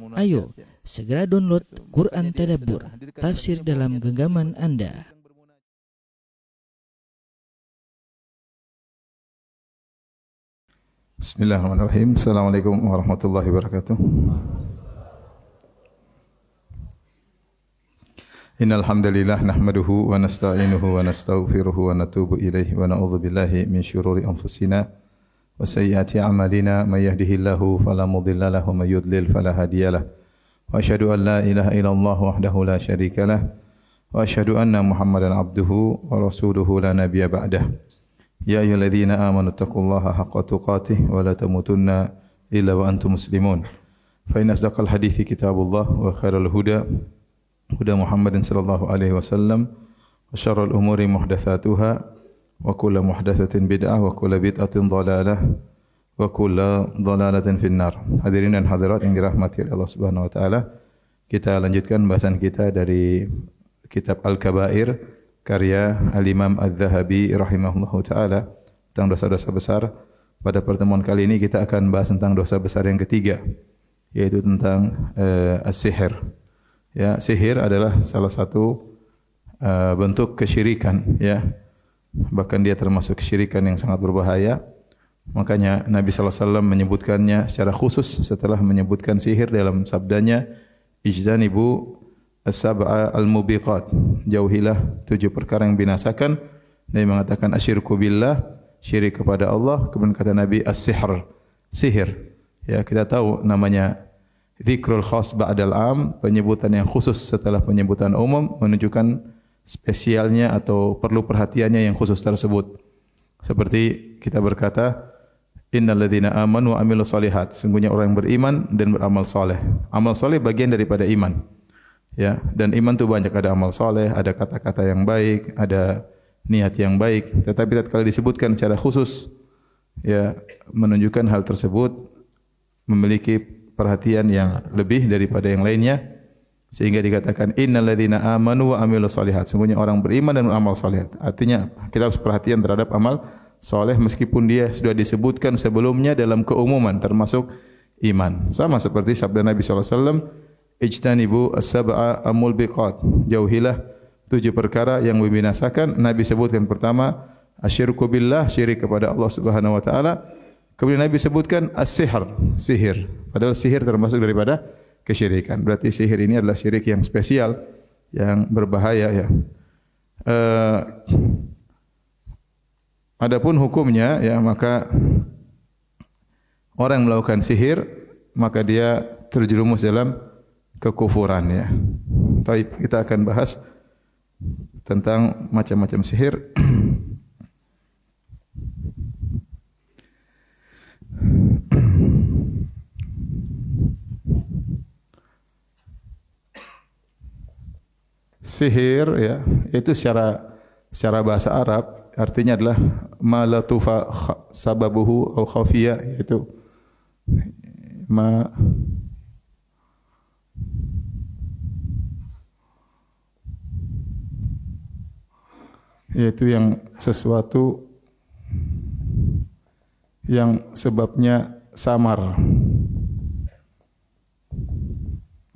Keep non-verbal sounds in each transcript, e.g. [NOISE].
Ayo, segera download Quran Tadabbur, tafsir dalam genggaman Anda. Bismillahirrahmanirrahim. Assalamualaikum warahmatullahi wabarakatuh. Innal hamdalillah nahmaduhu wa nasta'inuhu wa nastaghfiruhu wa natubu ilaihi wa na'udzu billahi min syururi anfusina وسيئات أعمالنا من يهده الله فلا مضل له ومن يضلل فلا هادي له. وأشهد أن لا إله إلا الله وحده لا شريك له وأشهد أن محمدا عبده ورسوله لا نبي بعده. يا أيها الذين آمنوا اتقوا الله حق تقاته ولا تموتن إلا وأنتم مسلمون. فإن أصدق الحديث كتاب الله وخير الهدى هدى محمد صلى الله عليه وسلم وشر الأمور محدثاتها. wa kullu muhdatsatin bid'ah wa kullu bid'atin dhalalah wa kullu dhalalatin finnar. Hadirin dan hadirat yang dirahmati oleh Allah Subhanahu wa taala, kita lanjutkan bahasan kita dari kitab Al-Kaba'ir karya Al-Imam Adz-Dzahabi rahimahullahu taala tentang dosa-dosa besar. Pada pertemuan kali ini kita akan bahas tentang dosa besar yang ketiga yaitu tentang eh, uh, as-sihir. Ya, sihir adalah salah satu uh, bentuk kesyirikan, ya. Bahkan dia termasuk kesyirikan yang sangat berbahaya. Makanya Nabi wasallam menyebutkannya secara khusus setelah menyebutkan sihir dalam sabdanya, "Ijzanibu as-sab'a al-mubiqat. Jauhilah tujuh perkara yang binasakan. Nabi mengatakan asyirku billah, syirik kepada Allah. Kemudian kata Nabi as-sihr, sihir. Ya, kita tahu namanya zikrul khas ba'dal am, penyebutan yang khusus setelah penyebutan umum menunjukkan spesialnya atau perlu perhatiannya yang khusus tersebut. Seperti kita berkata, Innal ladzina amanu wa amilus solihat. Sungguhnya orang yang beriman dan beramal soleh. Amal soleh bagian daripada iman. Ya, dan iman itu banyak ada amal soleh, ada kata-kata yang baik, ada niat yang baik. Tetapi tatkala disebutkan secara khusus, ya menunjukkan hal tersebut memiliki perhatian yang lebih daripada yang lainnya, sehingga dikatakan Innal ladzina amanu wa amilus solihat. Sungguhnya orang beriman dan beramal soleh. Artinya kita harus perhatian terhadap amal soleh meskipun dia sudah disebutkan sebelumnya dalam keumuman termasuk iman. Sama seperti sabda Nabi wasallam ijtanibu as-sab'a amul biqat. Jauhilah tujuh perkara yang membinasakan. Nabi sebutkan pertama asyirku billah, syirik kepada Allah Subhanahu wa taala. Kemudian Nabi sebutkan as-sihr, sihir. Padahal sihir termasuk daripada kesyirikan. Berarti sihir ini adalah syirik yang spesial yang berbahaya ya. Uh, adapun hukumnya ya maka orang yang melakukan sihir maka dia terjerumus dalam kekufuran ya. Tapi kita akan bahas tentang macam-macam sihir. [CLEARS THROAT] sihir ya itu secara secara bahasa Arab artinya adalah malatufa sababuhu au khafiyah itu ma yaitu yang sesuatu yang sebabnya samar.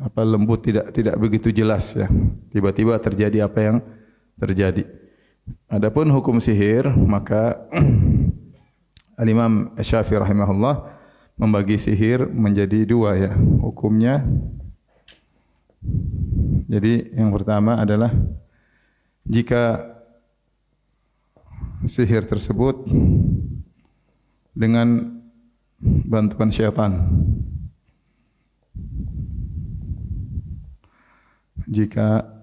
Apa lembut tidak tidak begitu jelas ya tiba-tiba terjadi apa yang terjadi adapun hukum sihir maka [CLEARS THROAT] Al Imam Syafi'i rahimahullah membagi sihir menjadi dua ya hukumnya jadi yang pertama adalah jika sihir tersebut dengan bantuan syaitan. Jika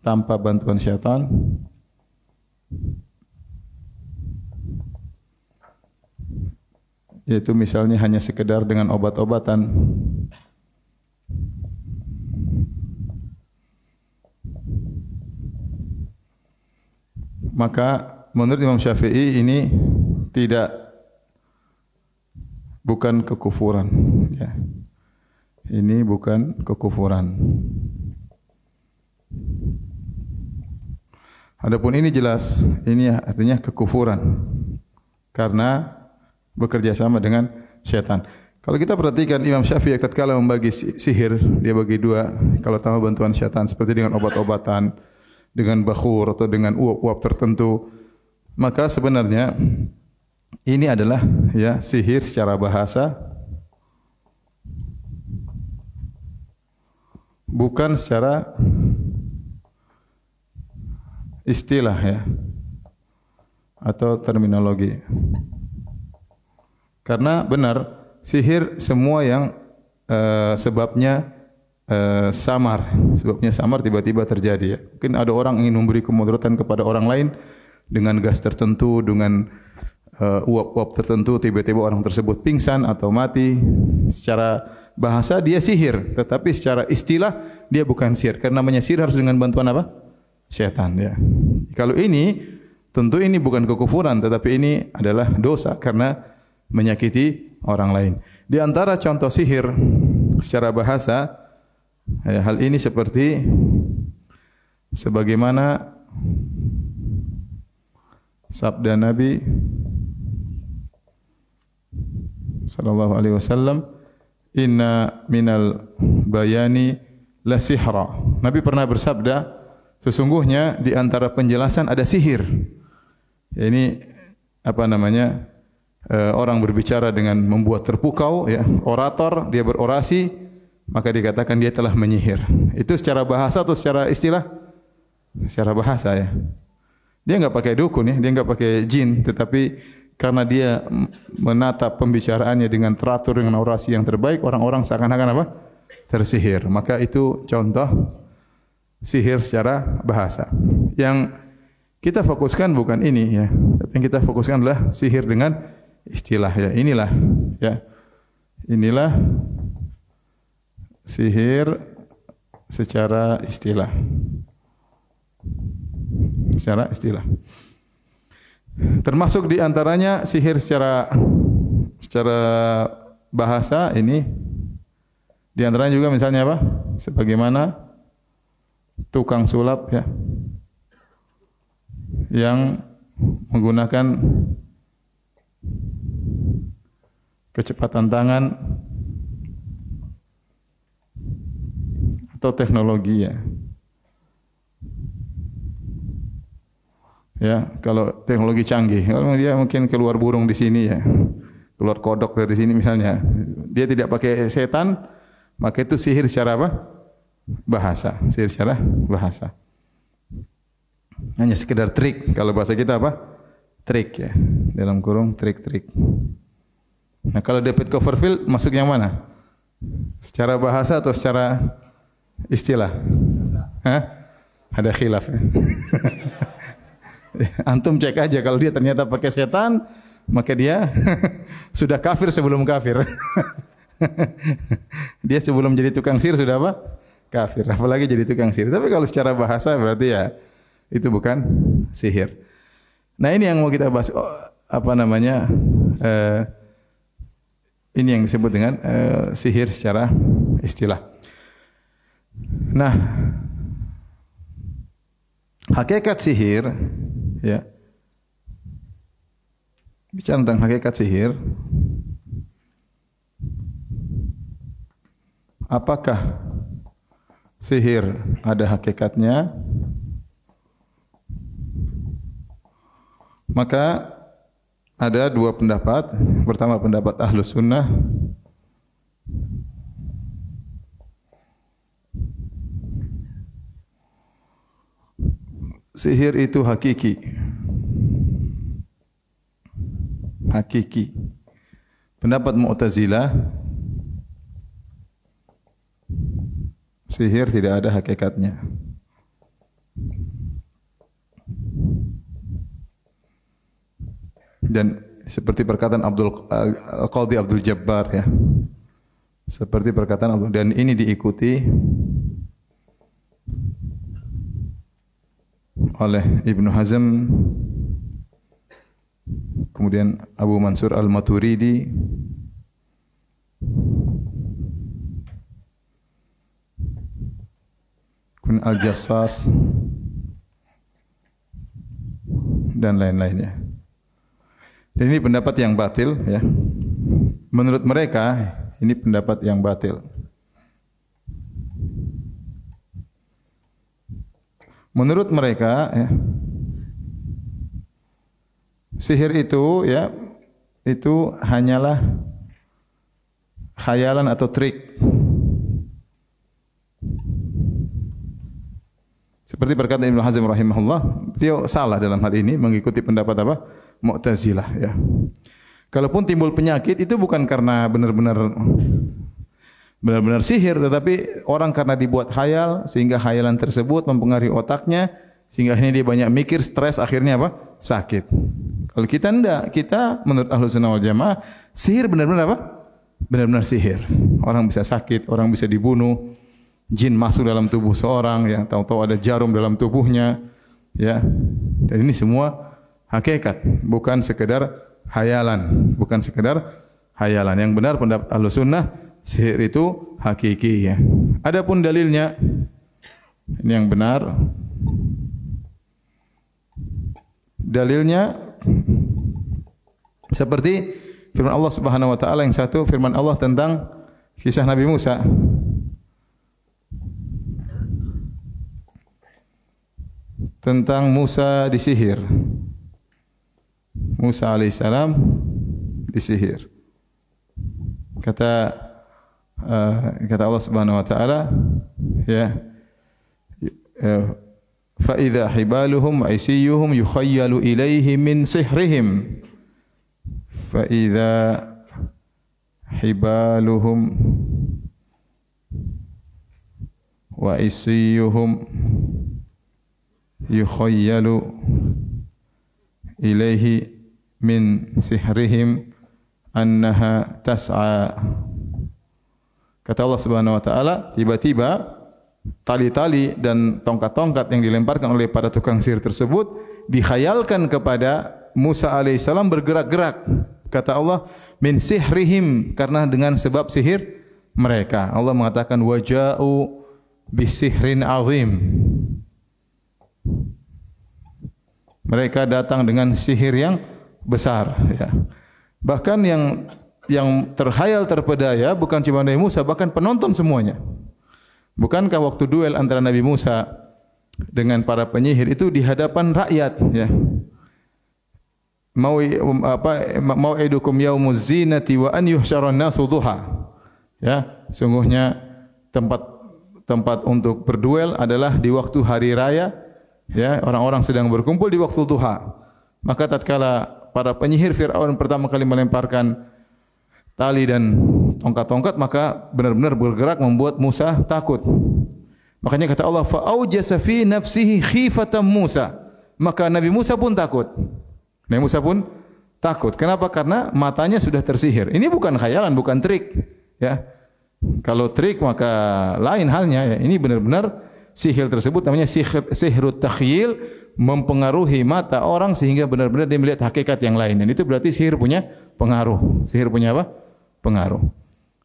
tanpa bantuan syaitan yaitu misalnya hanya sekedar dengan obat-obatan maka menurut Imam Syafi'i ini tidak bukan kekufuran ya. Ini bukan kekufuran. Adapun ini jelas, ini artinya kekufuran karena bekerja sama dengan syaitan. Kalau kita perhatikan Imam Syafi'i tatkala membagi sihir, dia bagi dua kalau tanpa bantuan syaitan seperti dengan obat-obatan, dengan bakhur atau dengan uap-uap tertentu. Maka sebenarnya ini adalah ya sihir secara bahasa bukan secara istilah ya atau terminologi. Karena benar sihir semua yang uh, sebabnya uh, samar, sebabnya samar tiba-tiba terjadi ya. Mungkin ada orang ingin memberi kemudaratan kepada orang lain dengan gas tertentu, dengan uh, uap-uap tertentu, tiba-tiba orang tersebut pingsan atau mati. Secara bahasa dia sihir, tetapi secara istilah dia bukan sihir. Karena namanya sihir harus dengan bantuan apa? Syaitan ya. Kalau ini tentu ini bukan kekufuran, tetapi ini adalah dosa karena menyakiti orang lain. Di antara contoh sihir secara bahasa, ya, hal ini seperti sebagaimana sabda Nabi sallallahu alaihi wasallam, "Inna minal bayani la sihra." Nabi pernah bersabda, sesungguhnya di antara penjelasan ada sihir. Ya, ini apa namanya? uh, orang berbicara dengan membuat terpukau ya. Orator dia berorasi maka dikatakan dia telah menyihir. Itu secara bahasa atau secara istilah? Secara bahasa ya. Dia enggak pakai dukun ya. Dia enggak pakai jin tetapi karena dia menata pembicaraannya dengan teratur dengan orasi yang terbaik orang-orang seakan-akan apa? Tersihir. Maka itu contoh sihir secara bahasa. Yang kita fokuskan bukan ini ya. Tapi yang kita fokuskan adalah sihir dengan istilah ya. Inilah ya. Inilah sihir secara istilah. Secara istilah. Termasuk di antaranya sihir secara secara bahasa ini. Di antaranya juga misalnya apa? Sebagaimana tukang sulap ya yang menggunakan kecepatan tangan atau teknologi ya. Ya, kalau teknologi canggih, kalau dia mungkin keluar burung di sini ya, keluar kodok dari sini misalnya, dia tidak pakai setan, maka itu sihir secara apa? Bahasa, secara bahasa. Hanya sekedar trik, kalau bahasa kita apa? Trik ya, dalam kurung trik-trik. Nah, kalau David Copperfield masuk yang mana? Secara bahasa atau secara istilah? Hah? Ada khilaf. Ya? [LAUGHS] Antum cek aja kalau dia ternyata pakai setan, maka dia [LAUGHS] sudah kafir sebelum kafir. [LAUGHS] dia sebelum jadi tukang sihir sudah apa? Kafir. Apalagi jadi tukang sihir. Tapi kalau secara bahasa berarti ya itu bukan sihir. Nah ini yang mau kita bahas. Oh, apa namanya? Eh, ini yang disebut dengan uh, sihir secara istilah. Nah, hakikat sihir, ya, bicara tentang hakikat sihir, apakah sihir ada hakikatnya? Maka ada dua pendapat. Pertama pendapat Ahlus Sunnah. Sihir itu hakiki. Hakiki. Pendapat Mu'tazilah. Sihir tidak ada hakikatnya. dan seperti perkataan Abdul uh, Qadhi Abdul Jabbar ya. Seperti perkataan Abdul dan ini diikuti oleh Ibnu Hazm kemudian Abu Mansur Al-Maturidi kemudian Al-Jassas dan lain-lainnya. Dan ini pendapat yang batil ya. Menurut mereka Ini pendapat yang batil. Menurut mereka, ya, sihir itu ya itu hanyalah khayalan atau trik. Seperti berkata Ibnu Hazm rahimahullah, beliau salah dalam hal ini mengikuti pendapat apa? Mu'tazilah ya. Kalaupun timbul penyakit itu bukan karena benar-benar benar-benar sihir tetapi orang karena dibuat khayal sehingga khayalan tersebut mempengaruhi otaknya sehingga akhirnya dia banyak mikir stres akhirnya apa sakit kalau kita tidak kita menurut ahlu sunnah wal jamaah sihir benar-benar apa benar-benar sihir orang bisa sakit orang bisa dibunuh jin masuk dalam tubuh seorang yang tahu-tahu ada jarum dalam tubuhnya ya dan ini semua hakikat bukan sekedar hayalan bukan sekedar hayalan yang benar pendapat ahlu sunnah sihir itu hakiki ya. Adapun dalilnya ini yang benar. Dalilnya seperti firman Allah Subhanahu wa taala yang satu firman Allah tentang kisah Nabi Musa. Tentang Musa disihir. Musa alaihissalam disihir. Kata uh, kata Allah Subhanahu wa taala ya uh, fa idza hibaluhum aisiyuhum yukhayyalu ilaihi min sihrihim fa idza hibaluhum wa aisiyuhum yukhayyalu ilaihi min sihrihim annaha tas'a Kata Allah Subhanahu wa taala, tiba-tiba tali-tali dan tongkat-tongkat yang dilemparkan oleh para tukang sihir tersebut dikhayalkan kepada Musa alaihissalam bergerak-gerak. Kata Allah, min sihrihim karena dengan sebab sihir mereka. Allah mengatakan waja'u bisihrin azim. Mereka datang dengan sihir yang besar ya. Bahkan yang yang terhayal terpedaya bukan cuma Nabi Musa bahkan penonton semuanya. Bukankah waktu duel antara Nabi Musa dengan para penyihir itu di hadapan rakyat ya. Mau apa mau edukum zinati wa an yuhsyaran nasu duha. Ya, sungguhnya tempat tempat untuk berduel adalah di waktu hari raya ya, orang-orang sedang berkumpul di waktu duha. Maka tatkala para penyihir Firaun pertama kali melemparkan tali dan tongkat-tongkat maka benar-benar bergerak membuat Musa takut. Makanya kata Allah fa aujasa fi nafsihi khifatan Musa. Maka Nabi Musa pun takut. Nabi Musa pun takut. Kenapa? Karena matanya sudah tersihir. Ini bukan khayalan, bukan trik, ya. Kalau trik maka lain halnya ya. Ini benar-benar sihir tersebut namanya sihir sihrut takhyil mempengaruhi mata orang sehingga benar-benar dia melihat hakikat yang lain. Dan itu berarti sihir punya pengaruh. Sihir punya apa? pengaruh.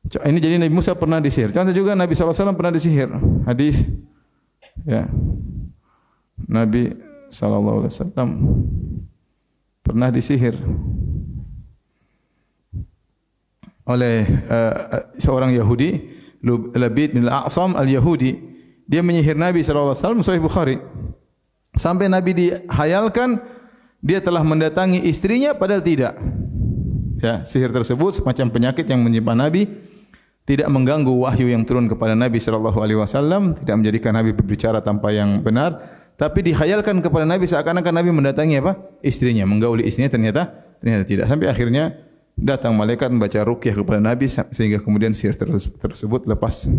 Ini jadi Nabi Musa pernah disihir. Contoh juga Nabi SAW pernah disihir. Hadis ya. Nabi SAW pernah disihir oleh uh, seorang Yahudi Labid bin Al-A'sam Al-Yahudi. Dia menyihir Nabi SAW Sahih Bukhari. Sampai Nabi dihayalkan dia telah mendatangi istrinya padahal tidak ya, sihir tersebut semacam penyakit yang menyimpan Nabi tidak mengganggu wahyu yang turun kepada Nabi sallallahu alaihi wasallam, tidak menjadikan Nabi berbicara tanpa yang benar, tapi dikhayalkan kepada Nabi seakan-akan Nabi mendatangi apa? istrinya, menggauli istrinya ternyata ternyata tidak. Sampai akhirnya datang malaikat membaca ruqyah kepada Nabi sehingga kemudian sihir tersebut lepas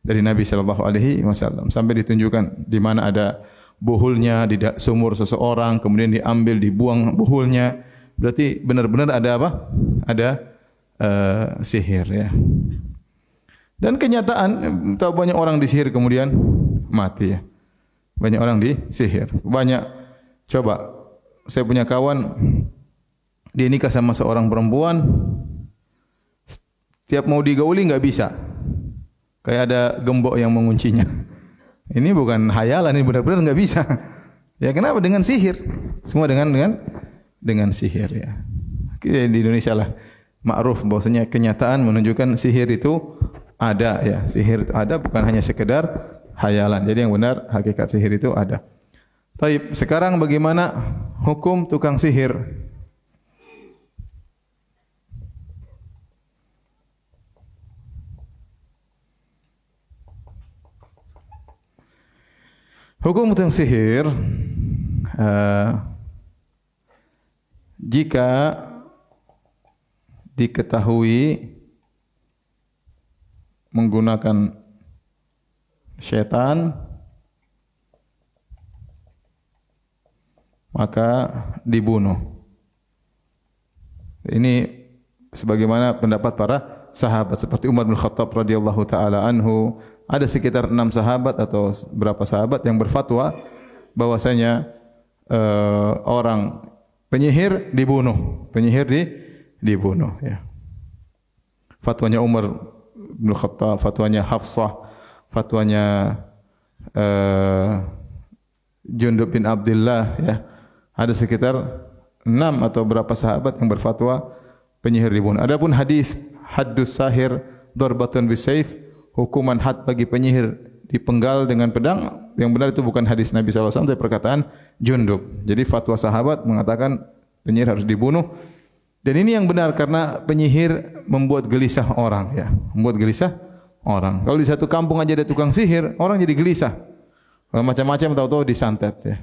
dari Nabi sallallahu alaihi wasallam sampai ditunjukkan di mana ada buhulnya di sumur seseorang kemudian diambil dibuang buhulnya Berarti benar-benar ada apa? Ada uh, sihir ya. Dan kenyataan tahu banyak orang disihir kemudian mati ya. Banyak orang disihir. Banyak coba saya punya kawan dia nikah sama seorang perempuan setiap mau digauli enggak bisa. Kayak ada gembok yang menguncinya. [LAUGHS] Ini bukan hayalan, ini benar-benar enggak bisa. Ya kenapa? Dengan sihir. Semua dengan dengan dengan sihir ya. Kita di Indonesia lah ma'ruf bahwasanya kenyataan menunjukkan sihir itu ada ya. Sihir itu ada bukan hanya sekedar hayalan. Jadi yang benar hakikat sihir itu ada. Baik, sekarang bagaimana hukum tukang sihir? Hukum tukang sihir uh, jika diketahui menggunakan syaitan maka dibunuh. Ini sebagaimana pendapat para sahabat seperti Umar bin Khattab radhiyallahu taala anhu, ada sekitar enam sahabat atau berapa sahabat yang berfatwa bahwasanya uh, orang penyihir dibunuh, penyihir di dibunuh ya. Fatwanya Umar bin Khattab, fatwanya Hafsah, fatwanya uh, Jundub bin Abdullah ya. Ada sekitar enam atau berapa sahabat yang berfatwa penyihir dibunuh. Adapun hadis haddus sahir darbatun bisayf hukuman had bagi penyihir dipenggal dengan pedang yang benar itu bukan hadis Nabi SAW tapi perkataan Jundub. Jadi fatwa sahabat mengatakan penyihir harus dibunuh dan ini yang benar karena penyihir membuat gelisah orang ya, membuat gelisah orang. Kalau di satu kampung aja ada tukang sihir, orang jadi gelisah. Kalau macam-macam tahu-tahu disantet ya.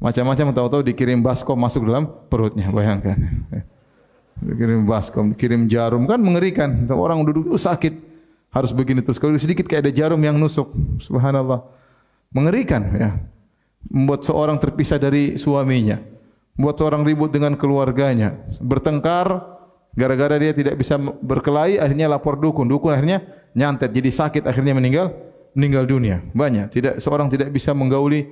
Macam-macam tahu-tahu dikirim baskom masuk dalam perutnya, bayangkan. Dikirim baskom, dikirim jarum kan mengerikan. Orang duduk oh, sakit harus begini terus. Kalau sedikit kayak ada jarum yang nusuk, subhanallah. Mengerikan ya. Membuat seorang terpisah dari suaminya buat orang ribut dengan keluarganya, bertengkar gara-gara dia tidak bisa berkelahi, akhirnya lapor dukun, dukun akhirnya nyantet, jadi sakit, akhirnya meninggal, meninggal dunia. Banyak, tidak seorang tidak bisa menggauli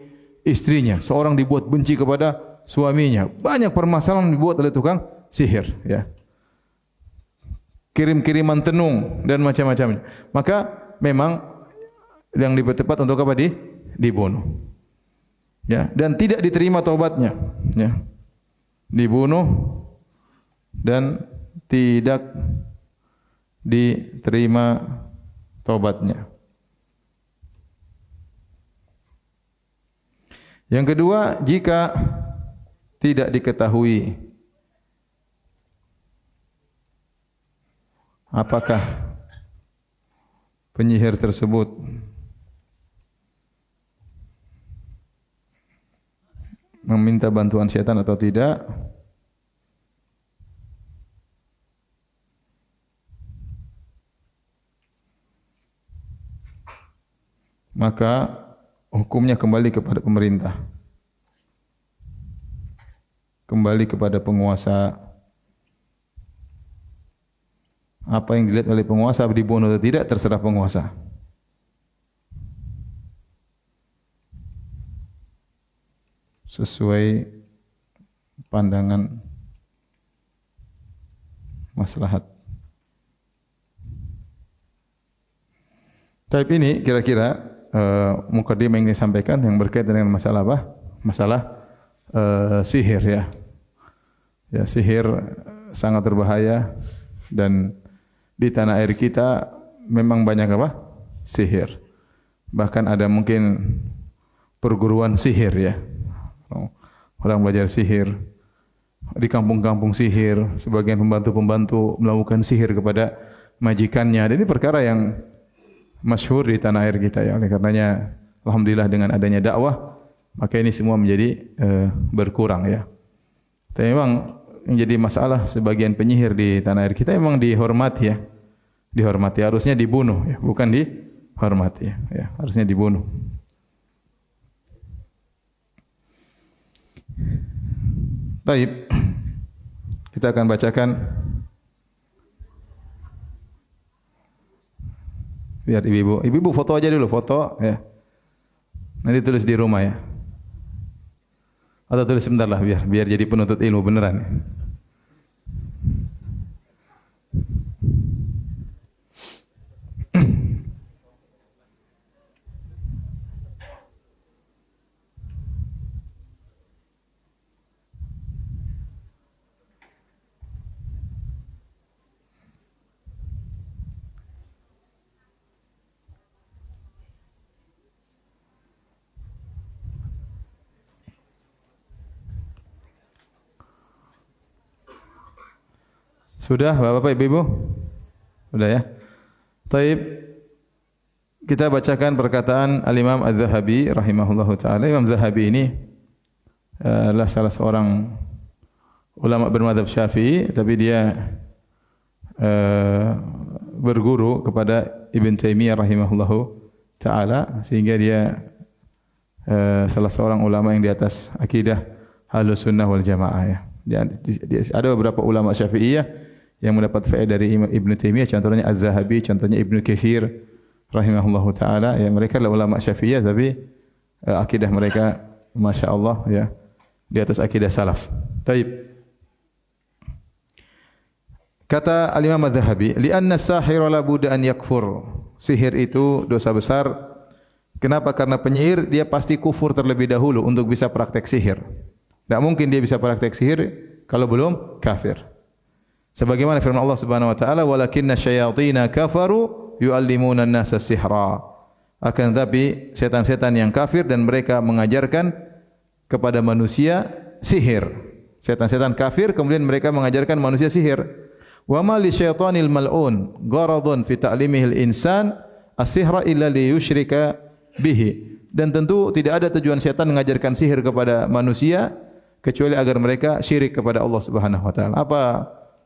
istrinya, seorang dibuat benci kepada suaminya. Banyak permasalahan dibuat oleh tukang sihir, ya. Kirim-kiriman tenung dan macam-macamnya. Maka memang yang lebih tepat untuk apa di dibunuh. Ya, dan tidak diterima taubatnya, ya dibunuh dan tidak diterima tobatnya. Yang kedua, jika tidak diketahui apakah penyihir tersebut meminta bantuan syaitan atau tidak? Maka hukumnya kembali kepada pemerintah. Kembali kepada penguasa apa yang dilihat oleh penguasa dibunuh atau tidak terserah penguasa sesuai pandangan maslahat. Tapi ini kira-kira uh, mukadimah yang disampaikan yang berkaitan dengan masalah apa? Masalah uh, sihir ya. Ya sihir sangat berbahaya dan di tanah air kita memang banyak apa? Sihir. Bahkan ada mungkin perguruan sihir ya. Orang belajar sihir di kampung-kampung sihir, sebagian pembantu-pembantu melakukan sihir kepada majikannya. Dan ini perkara yang masyhur di tanah air kita ya. Oleh karenanya alhamdulillah dengan adanya dakwah maka ini semua menjadi uh, berkurang ya. Tapi memang yang jadi masalah sebagian penyihir di tanah air kita memang dihormati ya. Dihormati harusnya dibunuh ya, bukan dihormati ya. ya harusnya dibunuh. Baik. Kita akan bacakan Biar ibu-ibu, ibu-ibu foto aja dulu, foto ya. Nanti tulis di rumah ya. Atau tulis sebentar lah biar biar jadi penuntut ilmu beneran. Sudah Bapak-bapak Ibu-ibu? Sudah ya. Taib kita bacakan perkataan Al-Imam Az-Zahabi rahimahullahu taala. Imam Zahabi ini eh, adalah salah seorang ulama bermadzhab Syafi'i tapi dia uh, berguru kepada Ibn Taimiyah rahimahullahu taala sehingga dia uh, salah seorang ulama yang di atas akidah Ahlus Sunnah wal Jamaah ya. Dia, dia, ada beberapa ulama Syafi'iyah yang mendapat faedah dari Ibn Taimiyah contohnya Az-Zahabi, contohnya Ibn Katsir rahimahullahu taala ya mereka adalah ulama Syafi'iyah tapi uh, akidah mereka masya-Allah ya di atas akidah salaf. Taib. Kata Al-Imam Adz-Dzahabi, "Li'anna as-sahira la budda an yakfur." Sihir itu dosa besar. Kenapa? Karena penyihir dia pasti kufur terlebih dahulu untuk bisa praktek sihir. Tidak mungkin dia bisa praktek sihir kalau belum kafir. Sebagaimana firman Allah Subhanahu wa taala, "Walakinna syayatina kafaru yu'allimuna an-nasa sihra." Akan tetapi setan-setan yang kafir dan mereka mengajarkan kepada manusia sihir. Setan-setan kafir kemudian mereka mengajarkan manusia sihir. Wa ma li syaitanil mal'un gharadun fi ta'limihi al-insan as-sihra illa li yushrika bihi. Dan tentu tidak ada tujuan syaitan mengajarkan sihir kepada manusia kecuali agar mereka syirik kepada Allah Subhanahu wa taala. Apa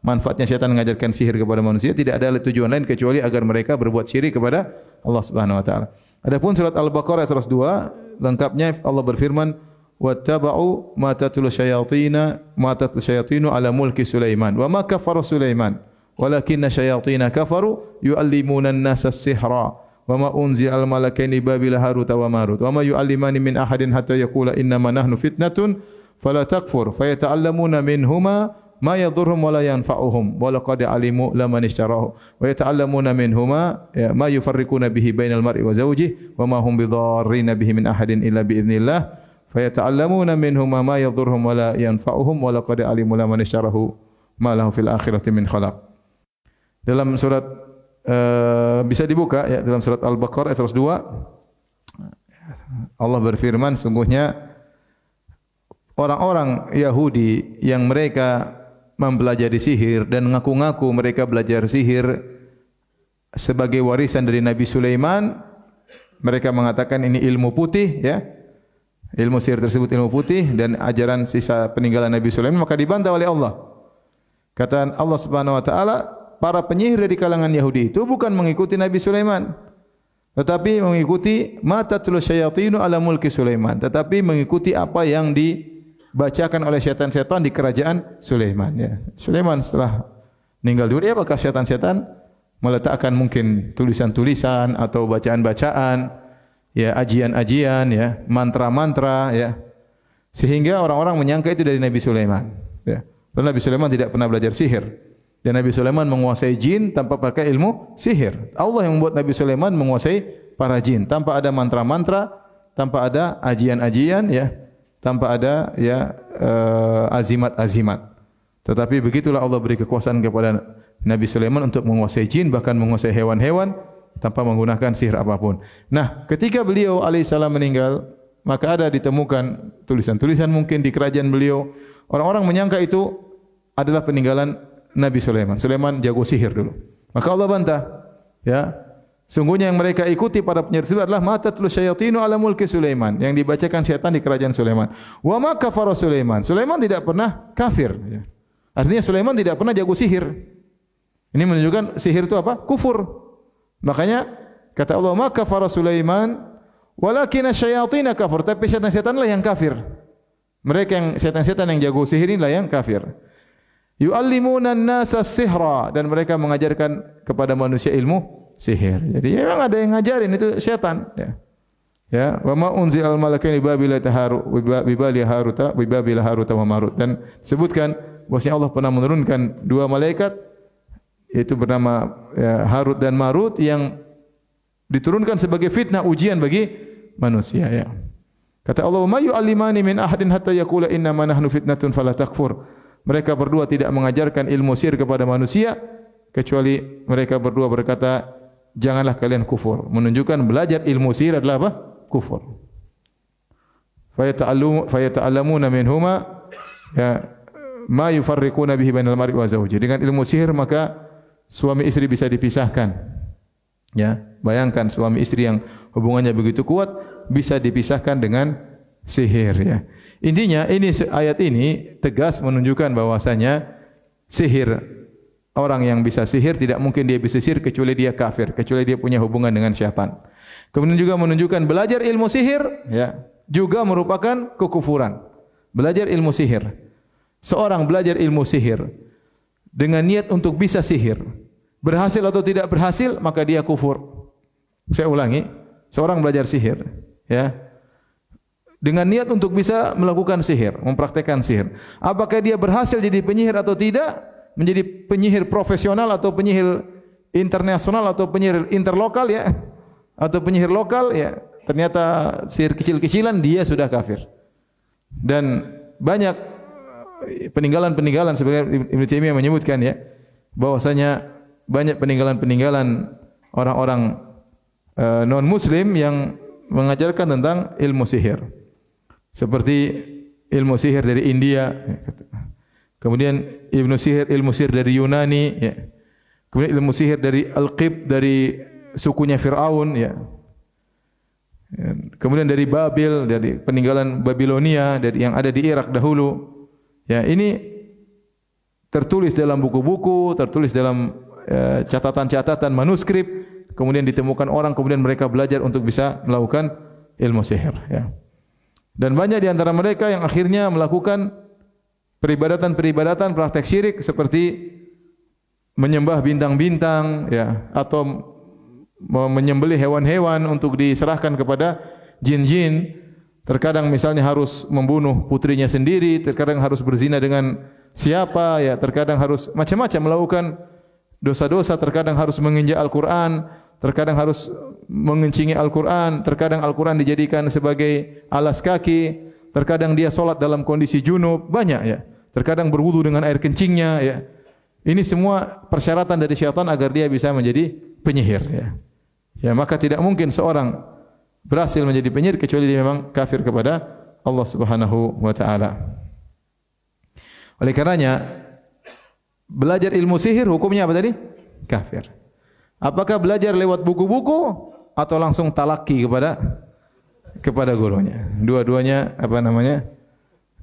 manfaatnya syaitan mengajarkan sihir kepada manusia? Tidak ada tujuan lain kecuali agar mereka berbuat syirik kepada Allah Subhanahu wa taala. Adapun surat Al-Baqarah 102 lengkapnya Allah berfirman wattaba'u ma tatlu syayatin ma tatlu syayatinu ala mulki Sulaiman wa ma kafara Sulaiman walakinna syayatin kafaru yu'allimuna an-nasa as-sihra wa ma unzila al-malakaini babil harut wa marut wa ma yu'allimani min ahadin hatta yaqula inna ma nahnu fitnatun fala takfur fayata'allamuna minhuma ma yadhurhum wa la yanfa'uhum. Wa laqad alimu laman ishtarahu. Wa yata'allamuna minhuma ya, ma yufarriquna bihi bainal mar'i wa zawjihi wa ma hum bidarrin bihi min ahadin illa bi idznillah fayata'allamuna minhum ma yadhurhum wa la yanfa'uhum. Wa laqad alimu man ishtarahu ma lahu fil akhirati min khalaq. Dalam surat uh, bisa dibuka ya dalam surat Al-Baqarah ayat 102 Allah berfirman sungguhnya orang-orang Yahudi yang mereka mempelajari sihir dan mengaku-ngaku mereka belajar sihir sebagai warisan dari Nabi Sulaiman mereka mengatakan ini ilmu putih ya ilmu sihir tersebut ilmu putih dan ajaran sisa peninggalan Nabi Sulaiman maka dibantah oleh Allah. Kata Allah Subhanahu wa taala, para penyihir dari kalangan Yahudi itu bukan mengikuti Nabi Sulaiman, tetapi mengikuti mata tulus syayatinu ala mulki Sulaiman, tetapi mengikuti apa yang dibacakan oleh setan-setan di kerajaan Sulaiman ya. Sulaiman setelah meninggal dunia apakah setan-setan meletakkan mungkin tulisan-tulisan atau bacaan-bacaan ya ajian-ajian ya mantra-mantra ya sehingga orang-orang menyangka itu dari Nabi Sulaiman ya. Dan Nabi Sulaiman tidak pernah belajar sihir. Dan Nabi Sulaiman menguasai jin tanpa pakai ilmu sihir. Allah yang membuat Nabi Sulaiman menguasai para jin tanpa ada mantra-mantra tanpa ada ajian-ajian ya tanpa ada ya uh, azimat-azimat tetapi begitulah Allah beri kekuasaan kepada Nabi Sulaiman untuk menguasai jin bahkan menguasai hewan-hewan tanpa menggunakan sihir apapun. Nah, ketika beliau alaihissalam meninggal, maka ada ditemukan tulisan-tulisan mungkin di kerajaan beliau. Orang-orang menyangka itu adalah peninggalan Nabi Sulaiman. Sulaiman jago sihir dulu. Maka Allah bantah. Ya, Sungguhnya yang mereka ikuti para penyihir tersebut adalah mata tulus syayatinu ala mulki Sulaiman yang dibacakan syaitan di kerajaan Sulaiman. Wa ma kafara Sulaiman. Sulaiman tidak pernah kafir. Ya. Artinya Sulaiman tidak pernah jago sihir. Ini menunjukkan sihir itu apa? Kufur. Makanya kata Allah, "Maka kafara Sulaiman, walakin asyayatin kafir." Tapi setan-setanlah yang kafir. Mereka yang setan-setan yang jago sihir inilah yang kafir. Yu'allimuna an-nasa sihra dan mereka mengajarkan kepada manusia ilmu sihir. Jadi memang ada yang ngajarin itu setan ya. Ya, wa ma unzil al malakaini babila taharu bibali haruta bibabila haruta wa marut dan sebutkan bahwasanya Allah pernah menurunkan dua malaikat yaitu bernama ya, Harut dan Marut yang diturunkan sebagai fitnah ujian bagi manusia ya. Kata Allah, "Ma yu'allimani min ahadin hatta yaqula inna ma nahnu fitnatun fala takfur." Mereka berdua tidak mengajarkan ilmu sihir kepada manusia kecuali mereka berdua berkata, "Janganlah kalian kufur." Menunjukkan belajar ilmu sihir adalah apa? Kufur. Fa yata'allamu fa yata'allamuna minhuma ya ma yufarriquna bihi bainal mar'i wa zawji. Dengan ilmu sihir maka suami istri bisa dipisahkan. Ya, bayangkan suami istri yang hubungannya begitu kuat bisa dipisahkan dengan sihir ya. Intinya ini ayat ini tegas menunjukkan bahwasanya sihir orang yang bisa sihir tidak mungkin dia bisa sihir kecuali dia kafir, kecuali dia punya hubungan dengan syaitan. Kemudian juga menunjukkan belajar ilmu sihir ya juga merupakan kekufuran. Belajar ilmu sihir. Seorang belajar ilmu sihir dengan niat untuk bisa sihir, berhasil atau tidak berhasil maka dia kufur. Saya ulangi, seorang belajar sihir ya dengan niat untuk bisa melakukan sihir, mempraktekkan sihir. Apakah dia berhasil jadi penyihir atau tidak? Menjadi penyihir profesional atau penyihir internasional atau penyihir interlokal ya? Atau penyihir lokal ya? Ternyata sihir kecil-kecilan dia sudah kafir. Dan banyak peninggalan-peninggalan sebenarnya Ibn Taimiyah menyebutkan ya bahwasanya banyak peninggalan-peninggalan orang-orang uh, non muslim yang mengajarkan tentang ilmu sihir. Seperti ilmu sihir dari India, kemudian ilmu sihir ilmu sihir dari Yunani, ya. kemudian ilmu sihir dari Al-Qib dari sukunya Fir'aun, ya. kemudian dari Babil, dari peninggalan Babilonia, dari yang ada di Irak dahulu. Ya, ini tertulis dalam buku-buku, tertulis dalam eh, catatan-catatan manuskrip, kemudian ditemukan orang, kemudian mereka belajar untuk bisa melakukan ilmu sihir. Ya. Dan banyak di antara mereka yang akhirnya melakukan peribadatan-peribadatan praktek syirik seperti menyembah bintang-bintang ya atau menyembelih hewan-hewan untuk diserahkan kepada jin-jin. Terkadang misalnya harus membunuh putrinya sendiri, terkadang harus berzina dengan siapa ya, terkadang harus macam-macam melakukan dosa-dosa, terkadang harus menginjak Al-Qur'an, terkadang harus mengencingi Al-Quran, terkadang Al-Quran dijadikan sebagai alas kaki, terkadang dia solat dalam kondisi junub, banyak ya. Terkadang berwudu dengan air kencingnya ya. Ini semua persyaratan dari syaitan agar dia bisa menjadi penyihir ya. Ya, maka tidak mungkin seorang berhasil menjadi penyihir kecuali dia memang kafir kepada Allah Subhanahu wa taala. Oleh karenanya belajar ilmu sihir hukumnya apa tadi? Kafir. Apakah belajar lewat buku-buku atau langsung talaki kepada kepada gurunya? Dua-duanya apa namanya?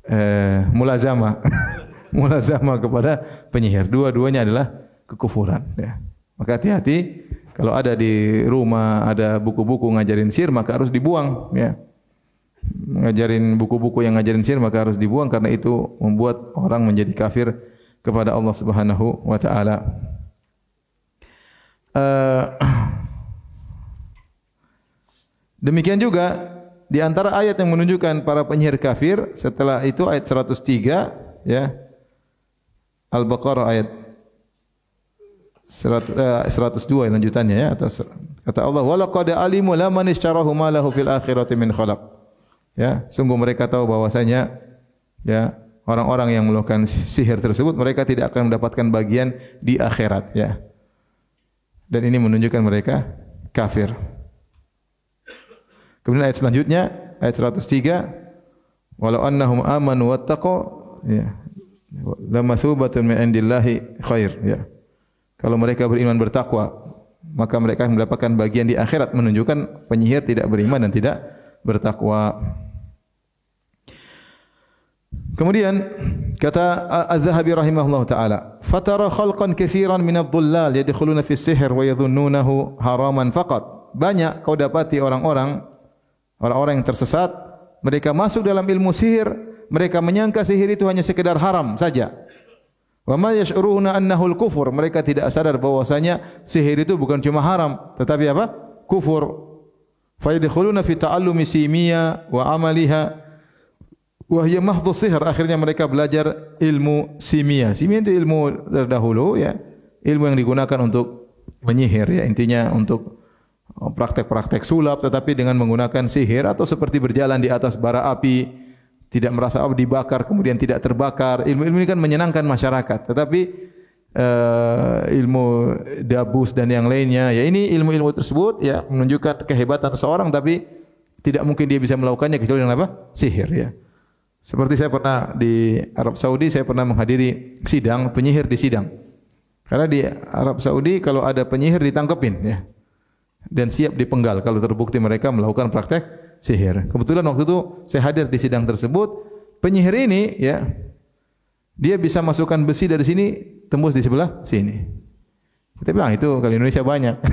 Eh, mulazama. [LAUGHS] mulazama kepada penyihir. Dua-duanya adalah kekufuran. Ya. Maka hati-hati kalau ada di rumah ada buku-buku ngajarin sihir maka harus dibuang. Ya. Ngajarin buku-buku yang ngajarin sihir maka harus dibuang karena itu membuat orang menjadi kafir kepada Allah Subhanahu wa taala. Eh, [CLEARS THROAT] demikian juga di antara ayat yang menunjukkan para penyihir kafir setelah itu ayat 103 ya. Al-Baqarah ayat 100, eh, 102 lanjutannya ya atau kata Allah wala qad alimu la man ishtarahu ma lahu fil akhirati min khalaq. Ya sungguh mereka tahu bahwasanya ya orang-orang yang melakukan sihir tersebut mereka tidak akan mendapatkan bagian di akhirat ya. Dan ini menunjukkan mereka kafir. Kemudian ayat selanjutnya ayat 103 walau annahum amanu wattaqu ya lamathubatun min indillahi khair ya. Kalau mereka beriman bertakwa maka mereka mendapatkan bagian di akhirat menunjukkan penyihir tidak beriman dan tidak bertakwa. Kemudian kata Az-Zahabi rahimahullah taala, "Fatara khalqan katsiran min adh-dhullal yadkhuluna fi as-sihr wa yadhunnunahu haraman faqat." Banyak kau dapati orang-orang orang-orang yang tersesat, mereka masuk dalam ilmu sihir, mereka menyangka sihir itu hanya sekedar haram saja. Wa ma yash'uruna annahu al-kufur, mereka tidak sadar bahwasanya sihir itu bukan cuma haram, tetapi apa? Kufur. Fa yadkhuluna fi ta'allumi simiyya wa amaliha wahya mahdhu sihr akhirnya mereka belajar ilmu simia simia itu ilmu terdahulu ya ilmu yang digunakan untuk menyihir ya intinya untuk praktek-praktek sulap tetapi dengan menggunakan sihir atau seperti berjalan di atas bara api tidak merasa oh, dibakar kemudian tidak terbakar ilmu-ilmu ini kan menyenangkan masyarakat tetapi uh, ilmu dabus dan yang lainnya ya ini ilmu-ilmu tersebut ya menunjukkan kehebatan seorang tapi tidak mungkin dia bisa melakukannya kecuali dengan apa sihir ya Seperti saya pernah di Arab Saudi, saya pernah menghadiri sidang penyihir di sidang. Karena di Arab Saudi kalau ada penyihir ditangkepin ya. Dan siap dipenggal kalau terbukti mereka melakukan praktek sihir. Kebetulan waktu itu saya hadir di sidang tersebut, penyihir ini ya dia bisa masukkan besi dari sini tembus di sebelah sini. Kita bilang itu kalau Indonesia banyak. [LAUGHS]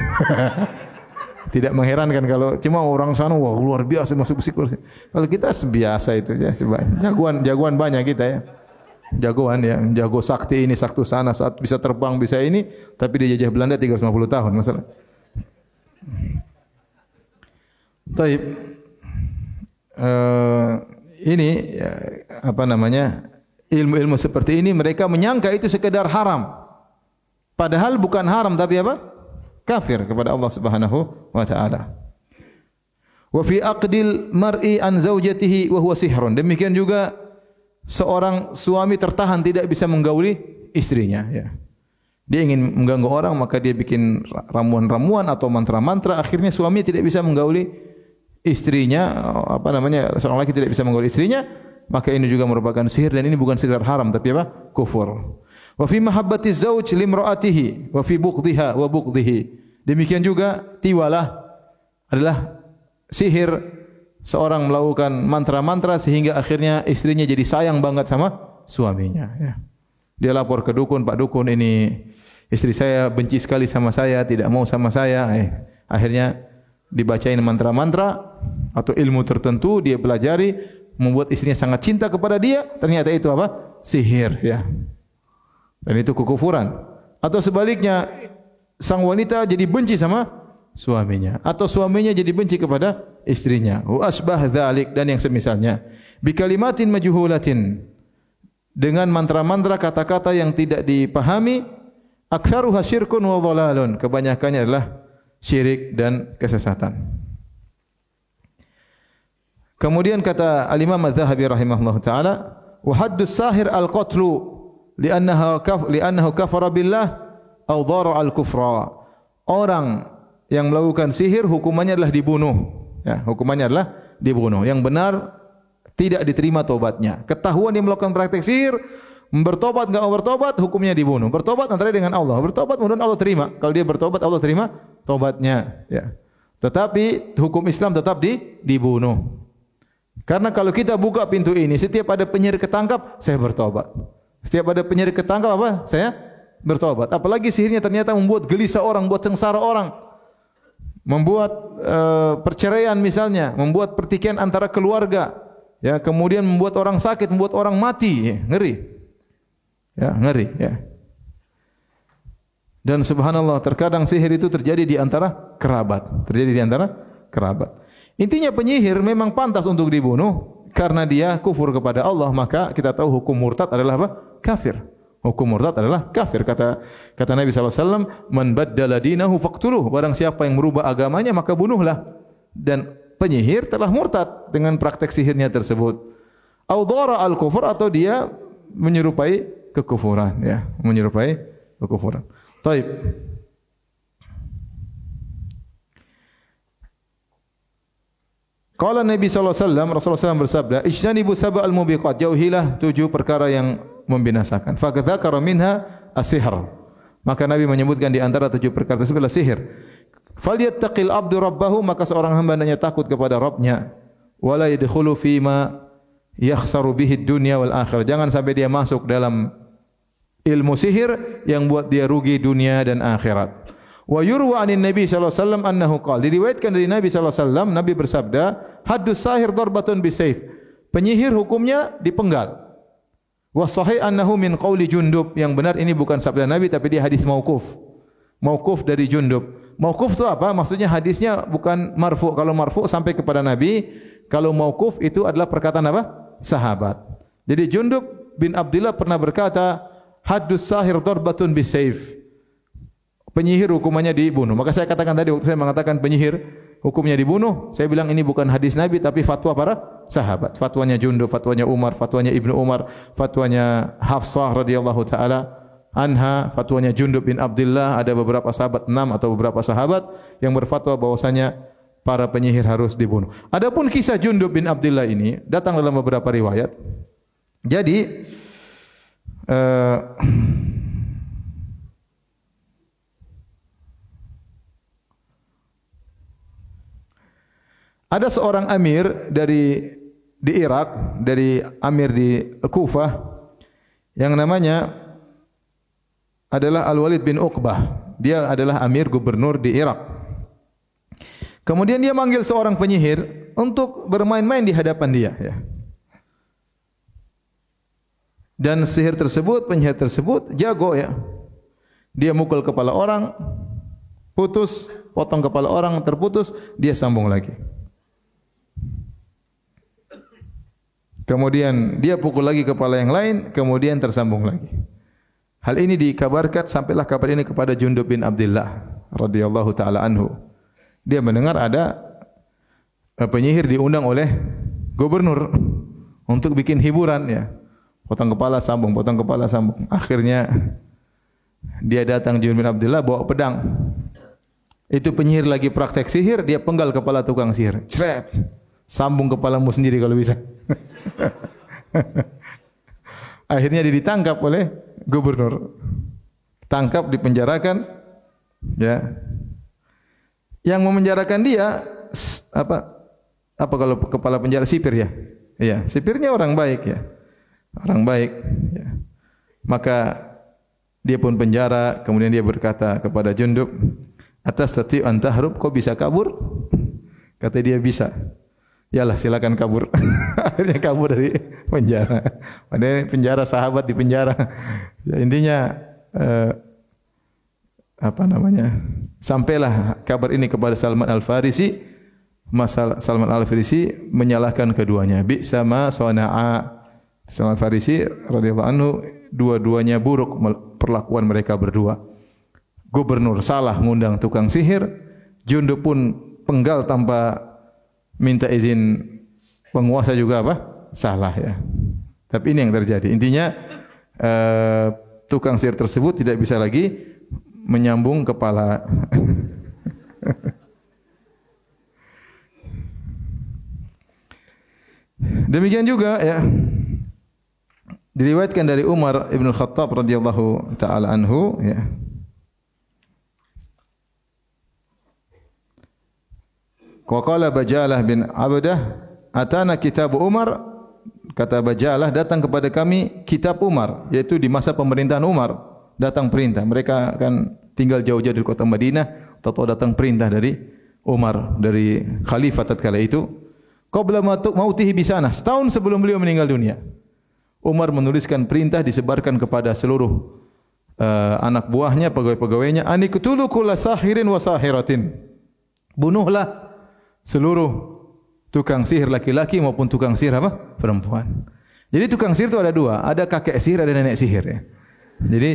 Tidak mengherankan kalau cuma orang sana wah luar biasa masuk besi kursi. Kalau kita biasa itu ya jagoan jagoan banyak kita ya. Jagoan ya, jago sakti ini, saktu sana, saat bisa terbang, bisa ini, tapi dia jajah Belanda 350 tahun masalah. Taib. Uh, ini ya, apa namanya ilmu-ilmu seperti ini mereka menyangka itu sekedar haram. Padahal bukan haram tapi apa? Kafir kepada Allah Subhanahu wa taala. Wa fi aqdil mar'i an zaujatihi wa huwa sihrun. Demikian juga seorang suami tertahan tidak bisa menggauli istrinya ya. Dia ingin mengganggu orang maka dia bikin ramuan-ramuan atau mantra-mantra. Akhirnya suami tidak bisa menggauli istrinya apa namanya seorang laki tidak bisa menggauli istrinya maka ini juga merupakan sihir dan ini bukan sekedar haram tapi apa? Kufur. Wa fi mahabbati zauj limraatihi wa fi bughdhiha wa bughdhihi demikian juga tiwalah adalah sihir seorang melakukan mantra-mantra sehingga akhirnya istrinya jadi sayang banget sama suaminya. Ya. Dia lapor ke dukun pak dukun ini istri saya benci sekali sama saya tidak mau sama saya. Eh akhirnya dibacain mantra-mantra atau ilmu tertentu dia pelajari membuat istrinya sangat cinta kepada dia. Ternyata itu apa? Sihir ya. Dan itu kekufuran. Atau sebaliknya sang wanita jadi benci sama suaminya. Atau suaminya jadi benci kepada istrinya. Wa asbah dzalik dan yang semisalnya. Bi kalimatin majhulatin dengan mantra-mantra kata-kata yang tidak dipahami aktsaruha syirkun wa dhalalun kebanyakannya adalah syirik dan kesesatan. Kemudian kata Al-Imam Az-Zahabi rahimahullah taala, "Wa haddus sahir al-qatlu li'annahu kaf li'annahu kafara billah aw dhara al-kufra." Orang yang melakukan sihir hukumannya adalah dibunuh. Ya, hukumannya adalah dibunuh. Yang benar tidak diterima tobatnya. Ketahuan dia melakukan praktek sihir, bertobat enggak mau bertobat, hukumnya dibunuh. Bertobat antara dengan Allah. Bertobat mudah Allah terima. Kalau dia bertobat Allah terima tobatnya ya. Tetapi hukum Islam tetap di, dibunuh. Karena kalau kita buka pintu ini, setiap ada penyihir ketangkap, saya bertobat. Setiap ada penyihir ketangkap apa? Saya bertobat. Apalagi sihirnya ternyata membuat gelisah orang, membuat sengsara orang. Membuat uh, perceraian misalnya, membuat pertikaian antara keluarga. Ya, kemudian membuat orang sakit, membuat orang mati, ya, ngeri. Ya, ngeri, ya. Dan subhanallah terkadang sihir itu terjadi di antara kerabat, terjadi di antara kerabat. Intinya penyihir memang pantas untuk dibunuh karena dia kufur kepada Allah, maka kita tahu hukum murtad adalah apa? Kafir. Hukum murtad adalah kafir kata kata Nabi sallallahu alaihi wasallam, "Man baddala dinahu faqtuluh." Barang siapa yang merubah agamanya maka bunuhlah. Dan penyihir telah murtad dengan praktek sihirnya tersebut. Audara al-kufur atau dia menyerupai kekufuran ya, menyerupai kekufuran. Taib. Kala Nabi wasallam Rasulullah SAW bersabda, "Ijtanibu sab'al mubiqat." Jauhilah tujuh perkara yang membinasakan. Fa kadzakara minha as-sihr. Maka Nabi menyebutkan di antara tujuh perkara tersebut adalah sihir. Falyattaqil abdu rabbahu maka seorang hamba hendaknya takut kepada Rabbnya. Wala yadkhulu fi ma yakhsaru bihi dunya wal akhirah. Jangan sampai dia masuk dalam ilmu sihir yang buat dia rugi dunia dan akhirat. Wa yurwa anin Nabi sallallahu alaihi wasallam annahu qala. Diriwayatkan dari Nabi sallallahu alaihi wasallam Nabi bersabda, "Haddus sahir darbatun bisayf." Penyihir hukumnya dipenggal. Wa sahih annahu min qauli Jundub. Yang benar ini bukan sabda Nabi tapi dia hadis mauquf. Mauquf dari Jundub. Mauquf itu apa? Maksudnya hadisnya bukan marfu. Kalau marfu sampai kepada Nabi, kalau mauquf itu adalah perkataan apa? Sahabat. Jadi Jundub bin Abdullah pernah berkata, haddus sahir darbatun bisayf. Penyihir hukumannya dibunuh. Maka saya katakan tadi waktu saya mengatakan penyihir hukumnya dibunuh, saya bilang ini bukan hadis Nabi tapi fatwa para sahabat. Fatwanya Jundub, fatwanya Umar, fatwanya Ibnu Umar, fatwanya Hafsah radhiyallahu taala anha, fatwanya Jundub bin Abdullah, ada beberapa sahabat enam atau beberapa sahabat yang berfatwa bahwasanya para penyihir harus dibunuh. Adapun kisah Jundub bin Abdullah ini datang dalam beberapa riwayat Jadi uh, ada seorang amir dari di Irak, dari amir di Kufah yang namanya adalah Al-Walid bin Uqbah. Dia adalah amir gubernur di Irak. Kemudian dia manggil seorang penyihir untuk bermain-main di hadapan dia. Ya. Dan sihir tersebut, penyihir tersebut jago ya. Dia mukul kepala orang, putus, potong kepala orang, terputus, dia sambung lagi. Kemudian dia pukul lagi kepala yang lain, kemudian tersambung lagi. Hal ini dikabarkan sampailah kabar ini kepada Jundub bin Abdullah radhiyallahu taala anhu. Dia mendengar ada eh, penyihir diundang oleh gubernur untuk bikin hiburan ya. Potong kepala sambung, potong kepala sambung. Akhirnya dia datang Jundub bin Abdullah bawa pedang. Itu penyihir lagi praktek sihir, dia penggal kepala tukang sihir. Cret. Sambung kepalamu sendiri kalau bisa. [LAUGHS] Akhirnya dia ditangkap oleh gubernur. Tangkap, dipenjarakan. Ya. Yang memenjarakan dia apa? Apa kalau kepala penjara sipir ya? Iya, sipirnya orang baik ya. Orang baik ya. Maka dia pun penjara, kemudian dia berkata kepada Jundub, "Atas tati antahrub kau bisa kabur?" Kata dia bisa. Yalah silakan kabur. [LAUGHS] Akhirnya kabur dari penjara. Padahal penjara sahabat di penjara. Ya, intinya eh, apa namanya? Sampailah kabar ini kepada Salman Al Farisi. Masalah Salman Al Farisi menyalahkan keduanya. Bi sama sona'a Salman Al Farisi radhiyallahu anhu dua-duanya buruk perlakuan mereka berdua. Gubernur salah mengundang tukang sihir, Jundu pun penggal tanpa minta izin penguasa juga apa? Salah ya. Tapi ini yang terjadi. Intinya uh, tukang sihir tersebut tidak bisa lagi menyambung kepala. [LAUGHS] Demikian juga ya. Diriwayatkan dari Umar Ibn Khattab radhiyallahu taala anhu ya. Qala Bajalah bin Abdah, "Atana kitab Umar." Kata Bajalah, "Datang kepada kami kitab Umar, yaitu di masa pemerintahan Umar, datang perintah. Mereka akan tinggal jauh-jauh dari kota Madinah, tahu datang perintah dari Umar dari khalifah tatkala itu. Qabla mautihi bi sana, setahun sebelum beliau meninggal dunia. Umar menuliskan perintah disebarkan kepada seluruh uh, anak buahnya, pegawai-pegawainya, "Anikutulu kulla sahirin wa sahiratin." Bunuhlah seluruh tukang sihir laki-laki maupun tukang sihir apa? perempuan. Jadi tukang sihir itu ada dua, ada kakek sihir, ada nenek sihir ya. Jadi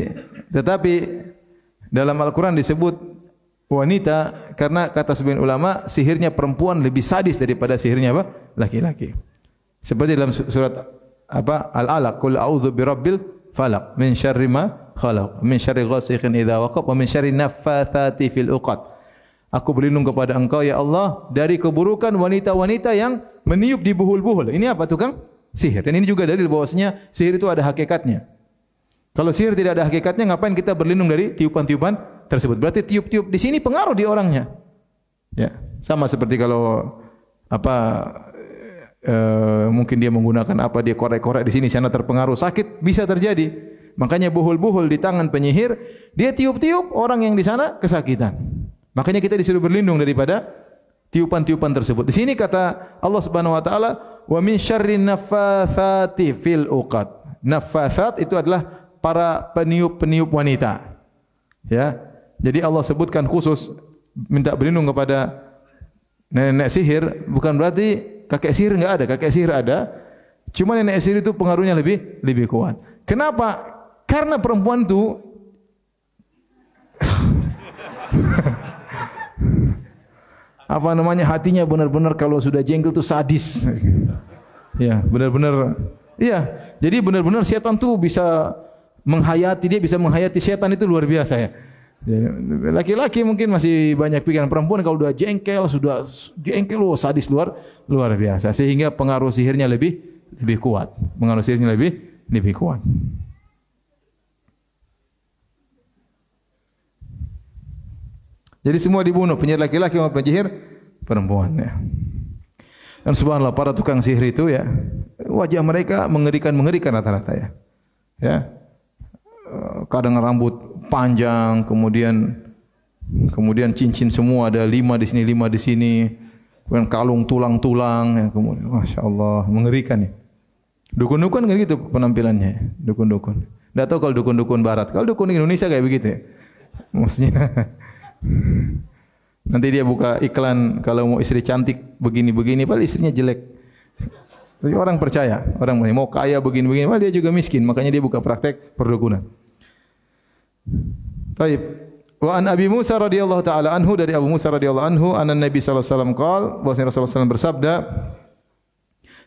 tetapi dalam Al-Qur'an disebut wanita karena kata sebagian ulama sihirnya perempuan lebih sadis daripada sihirnya apa? laki-laki. Seperti dalam surat apa? Al-Alaq, "Qul a'udzu birabbil falaq min syarri ma khalaq, min syarri ghasiqin idza waqab, wa min syarri naffatsati fil 'uqad." Aku berlindung kepada engkau ya Allah dari keburukan wanita-wanita yang meniup di buhul-buhul. Ini apa tukang? Sihir. Dan ini juga dalil bahwasanya sihir itu ada hakikatnya. Kalau sihir tidak ada hakikatnya, ngapain kita berlindung dari tiupan-tiupan tersebut? Berarti tiup-tiup di sini pengaruh di orangnya. Ya, sama seperti kalau apa e, mungkin dia menggunakan apa dia korek-korek di sini sana terpengaruh sakit bisa terjadi. Makanya buhul-buhul di tangan penyihir, dia tiup-tiup orang yang di sana kesakitan. Makanya kita disuruh berlindung daripada tiupan-tiupan tersebut. Di sini kata Allah Subhanahu wa taala, "Wa min syarri naffatsati fil uqad." Naffatsat itu adalah para peniup-peniup wanita. Ya. Jadi Allah sebutkan khusus minta berlindung kepada nenek sihir bukan berarti kakek sihir enggak ada, kakek sihir ada. Cuma nenek sihir itu pengaruhnya lebih lebih kuat. Kenapa? Karena perempuan itu [LAUGHS] [LAUGHS] apa namanya hatinya benar-benar kalau sudah jengkel itu sadis. Ya, benar-benar. Iya, jadi benar-benar setan tu bisa menghayati dia bisa menghayati setan itu luar biasa ya. Laki-laki mungkin masih banyak pikiran perempuan kalau sudah jengkel sudah jengkel oh, sadis luar luar biasa sehingga pengaruh sihirnya lebih lebih kuat. Pengaruh sihirnya lebih lebih kuat. Jadi semua dibunuh, penyihir laki-laki maupun penyihir perempuan ya. Dan subhanallah para tukang sihir itu ya, wajah mereka mengerikan-mengerikan rata-rata ya. Ya. Kadang rambut panjang, kemudian kemudian cincin semua ada lima di sini, lima di sini. Kemudian kalung tulang-tulang ya, kemudian Masya Allah mengerikan ya. Dukun-dukun kan gitu penampilannya, dukun-dukun. Tidak tahu kalau dukun-dukun barat. Kalau dukun Indonesia kayak begitu ya. Maksudnya [LAUGHS] Nanti dia buka iklan kalau mau istri cantik begini-begini, padahal istrinya jelek. Tapi orang percaya, orang mau kaya begini-begini, padahal dia juga miskin, makanya dia buka praktek perdukunan. Taib. Wa an Abi Musa radhiyallahu taala anhu dari Abu Musa radhiyallahu anhu anna Nabi sallallahu alaihi wasallam qaal bahwa Rasulullah SAW bersabda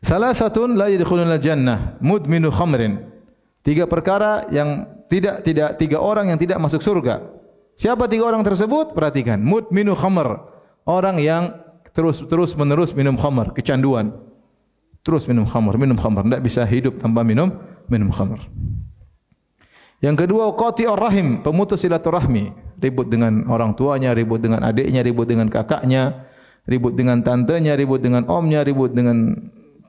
Thalathatun la yadkhuluna jannah mudminu khamrin. Tiga perkara yang tidak tidak tiga orang yang tidak masuk surga. Siapa tiga orang tersebut? Perhatikan. Mudminu khamr. Orang yang terus terus menerus minum khamr, kecanduan. Terus minum khamr, minum khamr. Tidak bisa hidup tanpa minum minum khamr. Yang kedua, qati'ur rahim, pemutus silaturahmi. Ribut dengan orang tuanya, ribut dengan adiknya, ribut dengan kakaknya, ribut dengan tantenya, ribut dengan omnya, ribut dengan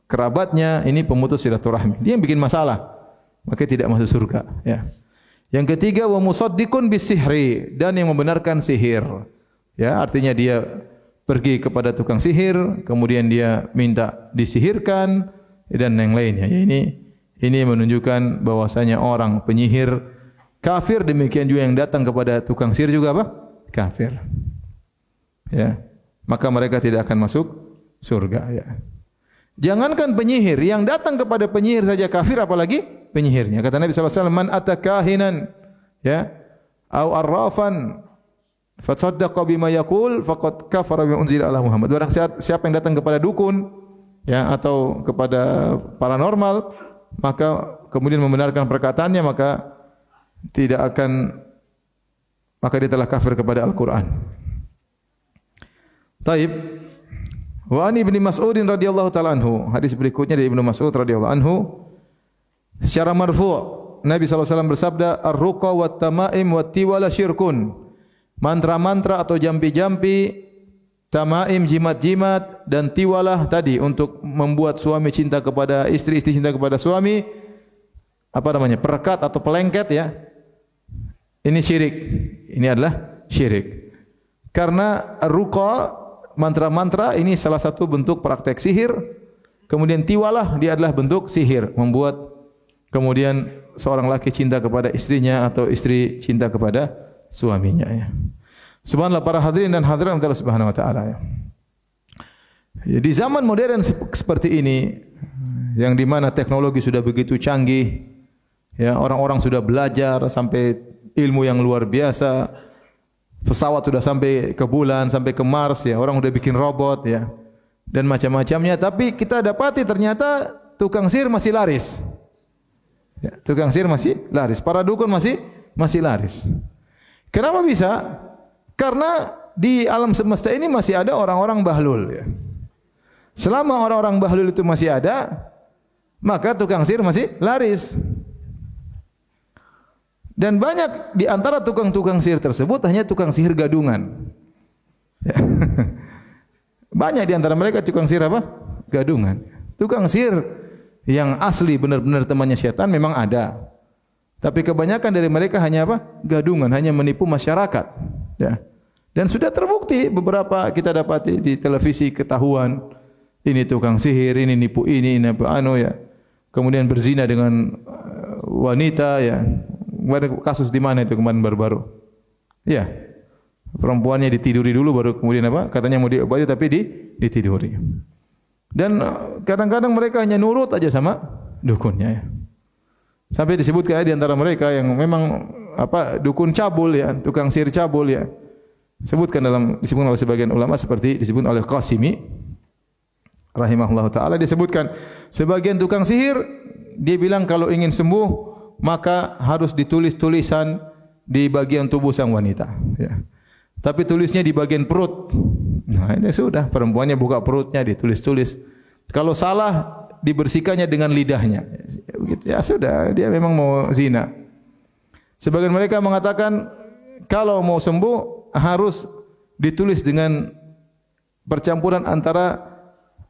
kerabatnya. Ini pemutus silaturahmi. Dia yang bikin masalah. Maka tidak masuk surga. Ya. Yang ketiga wa musaddiqun bisihri dan yang membenarkan sihir. Ya, artinya dia pergi kepada tukang sihir, kemudian dia minta disihirkan dan yang lainnya. Ya, ini ini menunjukkan bahwasanya orang penyihir kafir demikian juga yang datang kepada tukang sihir juga apa? Kafir. Ya. Maka mereka tidak akan masuk surga ya. Jangankan penyihir yang datang kepada penyihir saja kafir apalagi penyihirnya. Kata Nabi sallallahu alaihi wasallam, "Man atakahinan ya au arrafan fatsaddaqa bima yaqul faqad kafara bima unzila ala Muhammad." Barang siapa yang datang kepada dukun ya atau kepada paranormal maka kemudian membenarkan perkataannya maka tidak akan maka dia telah kafir kepada Al-Qur'an. Taib Wa ani ibn Mas'ud radhiyallahu ta'ala anhu. Hadis berikutnya dari Ibnu Mas'ud radhiyallahu anhu secara marfu' Nabi SAW bersabda ar-ruqa wa tamaim wa tiwala syirkun. Mantra-mantra atau jampi-jampi tamaim jimat-jimat dan tiwalah tadi untuk membuat suami cinta kepada istri istri cinta kepada suami. Apa namanya? Perekat atau pelengket ya. Ini syirik. Ini adalah syirik. Karena ruqa mantra-mantra ini salah satu bentuk praktek sihir. Kemudian tiwalah dia adalah bentuk sihir membuat kemudian seorang laki cinta kepada istrinya atau istri cinta kepada suaminya ya. Subhanallah para hadirin dan hadirat Allah Subhanahu wa taala ya. ya. Di zaman modern seperti ini yang di mana teknologi sudah begitu canggih ya orang-orang sudah belajar sampai ilmu yang luar biasa pesawat sudah sampai ke bulan sampai ke Mars ya orang sudah bikin robot ya dan macam-macamnya tapi kita dapati ternyata tukang sihir masih laris Ya, tukang sihir masih laris. Para dukun masih masih laris. Kenapa bisa? Karena di alam semesta ini masih ada orang-orang bahlul. Ya. Selama orang-orang bahlul itu masih ada, maka tukang sihir masih laris. Dan banyak di antara tukang-tukang sihir tersebut hanya tukang sihir gadungan. Ya. [LAUGHS] Banyak di antara mereka tukang sihir apa? Gadungan. Tukang sihir yang asli benar-benar temannya syaitan memang ada. Tapi kebanyakan dari mereka hanya apa? Gadungan, hanya menipu masyarakat. Ya. Dan sudah terbukti beberapa kita dapati di televisi ketahuan ini tukang sihir, ini nipu ini, ini apa anu ya. Kemudian berzina dengan uh, wanita ya. Ada kasus di mana itu kemarin baru-baru? Ya. Perempuannya ditiduri dulu baru kemudian apa? Katanya mau diobati tapi di ditiduri. Dan kadang-kadang mereka hanya nurut aja sama dukunnya. Ya. Sampai disebutkan di antara mereka yang memang apa dukun cabul ya, tukang sihir cabul ya. Sebutkan dalam disebutkan oleh sebagian ulama seperti disebut oleh Qasimi rahimahullah taala disebutkan sebagian tukang sihir dia bilang kalau ingin sembuh maka harus ditulis tulisan di bagian tubuh sang wanita ya. Tapi tulisnya di bagian perut. Nah ini sudah perempuannya buka perutnya ditulis-tulis. Kalau salah dibersihkannya dengan lidahnya. Begitu ya sudah, dia memang mau zina. Sebagian mereka mengatakan kalau mau sembuh harus ditulis dengan percampuran antara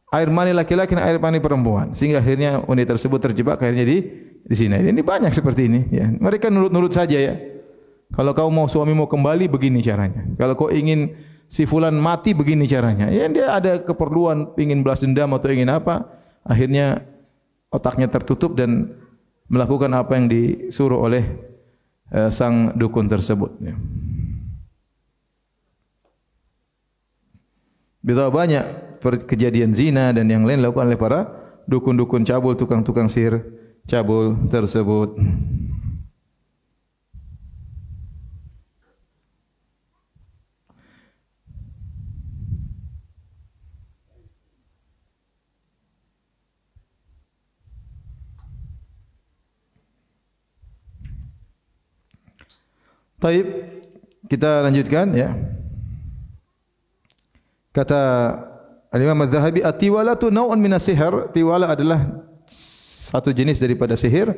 air mani laki-laki dan air mani perempuan sehingga akhirnya wanita tersebut terjebak akhirnya di di sini. Ini banyak seperti ini ya. Mereka nurut-nurut saja ya. Kalau kau mau suami mau kembali begini caranya. Kalau kau ingin si fulan mati begini caranya. Ya dia ada keperluan ingin balas dendam atau ingin apa, akhirnya otaknya tertutup dan melakukan apa yang disuruh oleh uh, sang dukun tersebut ya. Betapa banyak kejadian zina dan yang lain dilakukan oleh para dukun-dukun cabul, tukang-tukang sihir cabul tersebut. Taib kita lanjutkan ya. Kata Al-Imam Az-Zahabi at-tiwala tu naw'un min as-sihr. Tiwala adalah satu jenis daripada sihir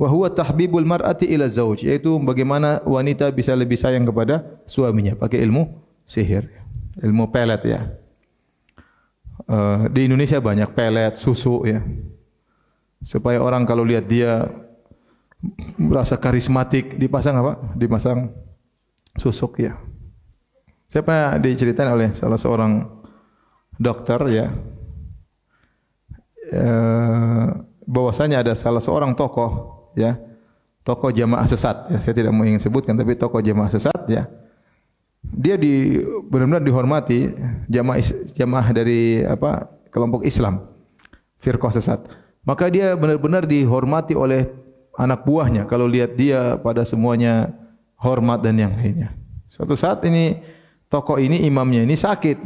wa huwa tahbibul mar'ati ila zauj yaitu bagaimana wanita bisa lebih sayang kepada suaminya pakai ilmu sihir ilmu pelet ya uh, di Indonesia banyak pelet susu ya supaya orang kalau lihat dia merasa karismatik dipasang apa? Dipasang susuk ya. Saya pernah diceritakan oleh salah seorang dokter ya. E, bahwasanya ada salah seorang tokoh ya. Tokoh jamaah sesat ya. Saya tidak mau ingin sebutkan tapi tokoh jamaah sesat ya. Dia di benar-benar dihormati jamaah jamaah dari apa? kelompok Islam. Firqah sesat. Maka dia benar-benar dihormati oleh anak buahnya kalau lihat dia pada semuanya hormat dan yang lainnya. Suatu saat ini tokoh ini imamnya ini sakit.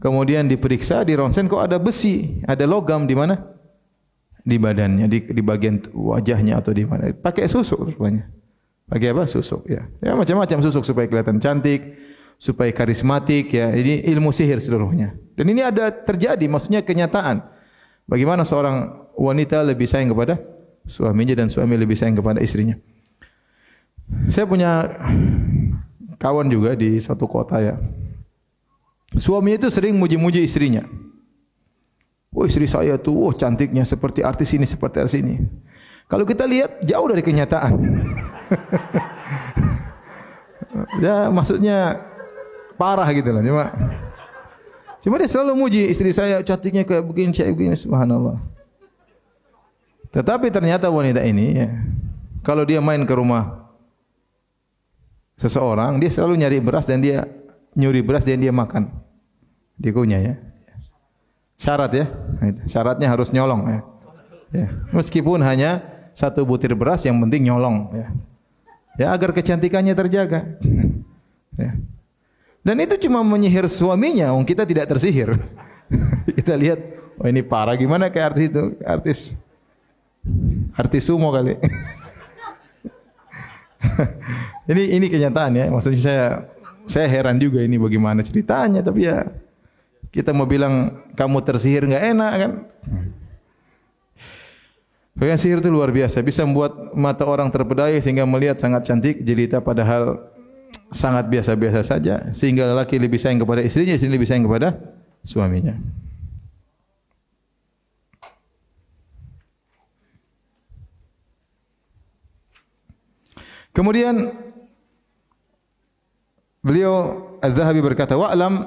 Kemudian diperiksa di ronsen kok ada besi, ada logam di mana? Di badannya, di, di bagian wajahnya atau di mana? Pakai susuk rupanya. Pakai apa? Susuk ya. Ya macam-macam susuk supaya kelihatan cantik, supaya karismatik ya. Ini ilmu sihir seluruhnya. Dan ini ada terjadi, maksudnya kenyataan. Bagaimana seorang wanita lebih sayang kepada suaminya dan suami lebih sayang kepada istrinya. Saya punya kawan juga di satu kota ya. Suami itu sering muji-muji istrinya. Oh istri saya tuh, oh cantiknya seperti artis ini, seperti artis ini. Kalau kita lihat jauh dari kenyataan. [LAUGHS] ya maksudnya parah gitu lah. Cuma, cuma dia selalu muji istri saya cantiknya kayak begini, kayak begini. Subhanallah. Tetapi ternyata wanita ini ya, kalau dia main ke rumah seseorang, dia selalu nyari beras dan dia nyuri beras dan dia makan. Dikunya ya. Syarat ya. Syaratnya harus nyolong ya. ya. Meskipun hanya satu butir beras yang penting nyolong ya. Ya agar kecantikannya terjaga. ya. Dan itu cuma menyihir suaminya, wong kita tidak tersihir. [LAUGHS] kita lihat, oh ini parah gimana kayak artis itu, artis Artis sumo kali. ini ini kenyataan ya. Maksudnya saya saya heran juga ini bagaimana ceritanya tapi ya kita mau bilang kamu tersihir enggak enak kan? Bagian sihir itu luar biasa, bisa membuat mata orang terpedaya sehingga melihat sangat cantik jelita padahal sangat biasa-biasa saja sehingga lelaki lebih sayang kepada istrinya, istri lebih sayang kepada suaminya. Kemudian beliau Az-Zahabi berkata, "Wa'lam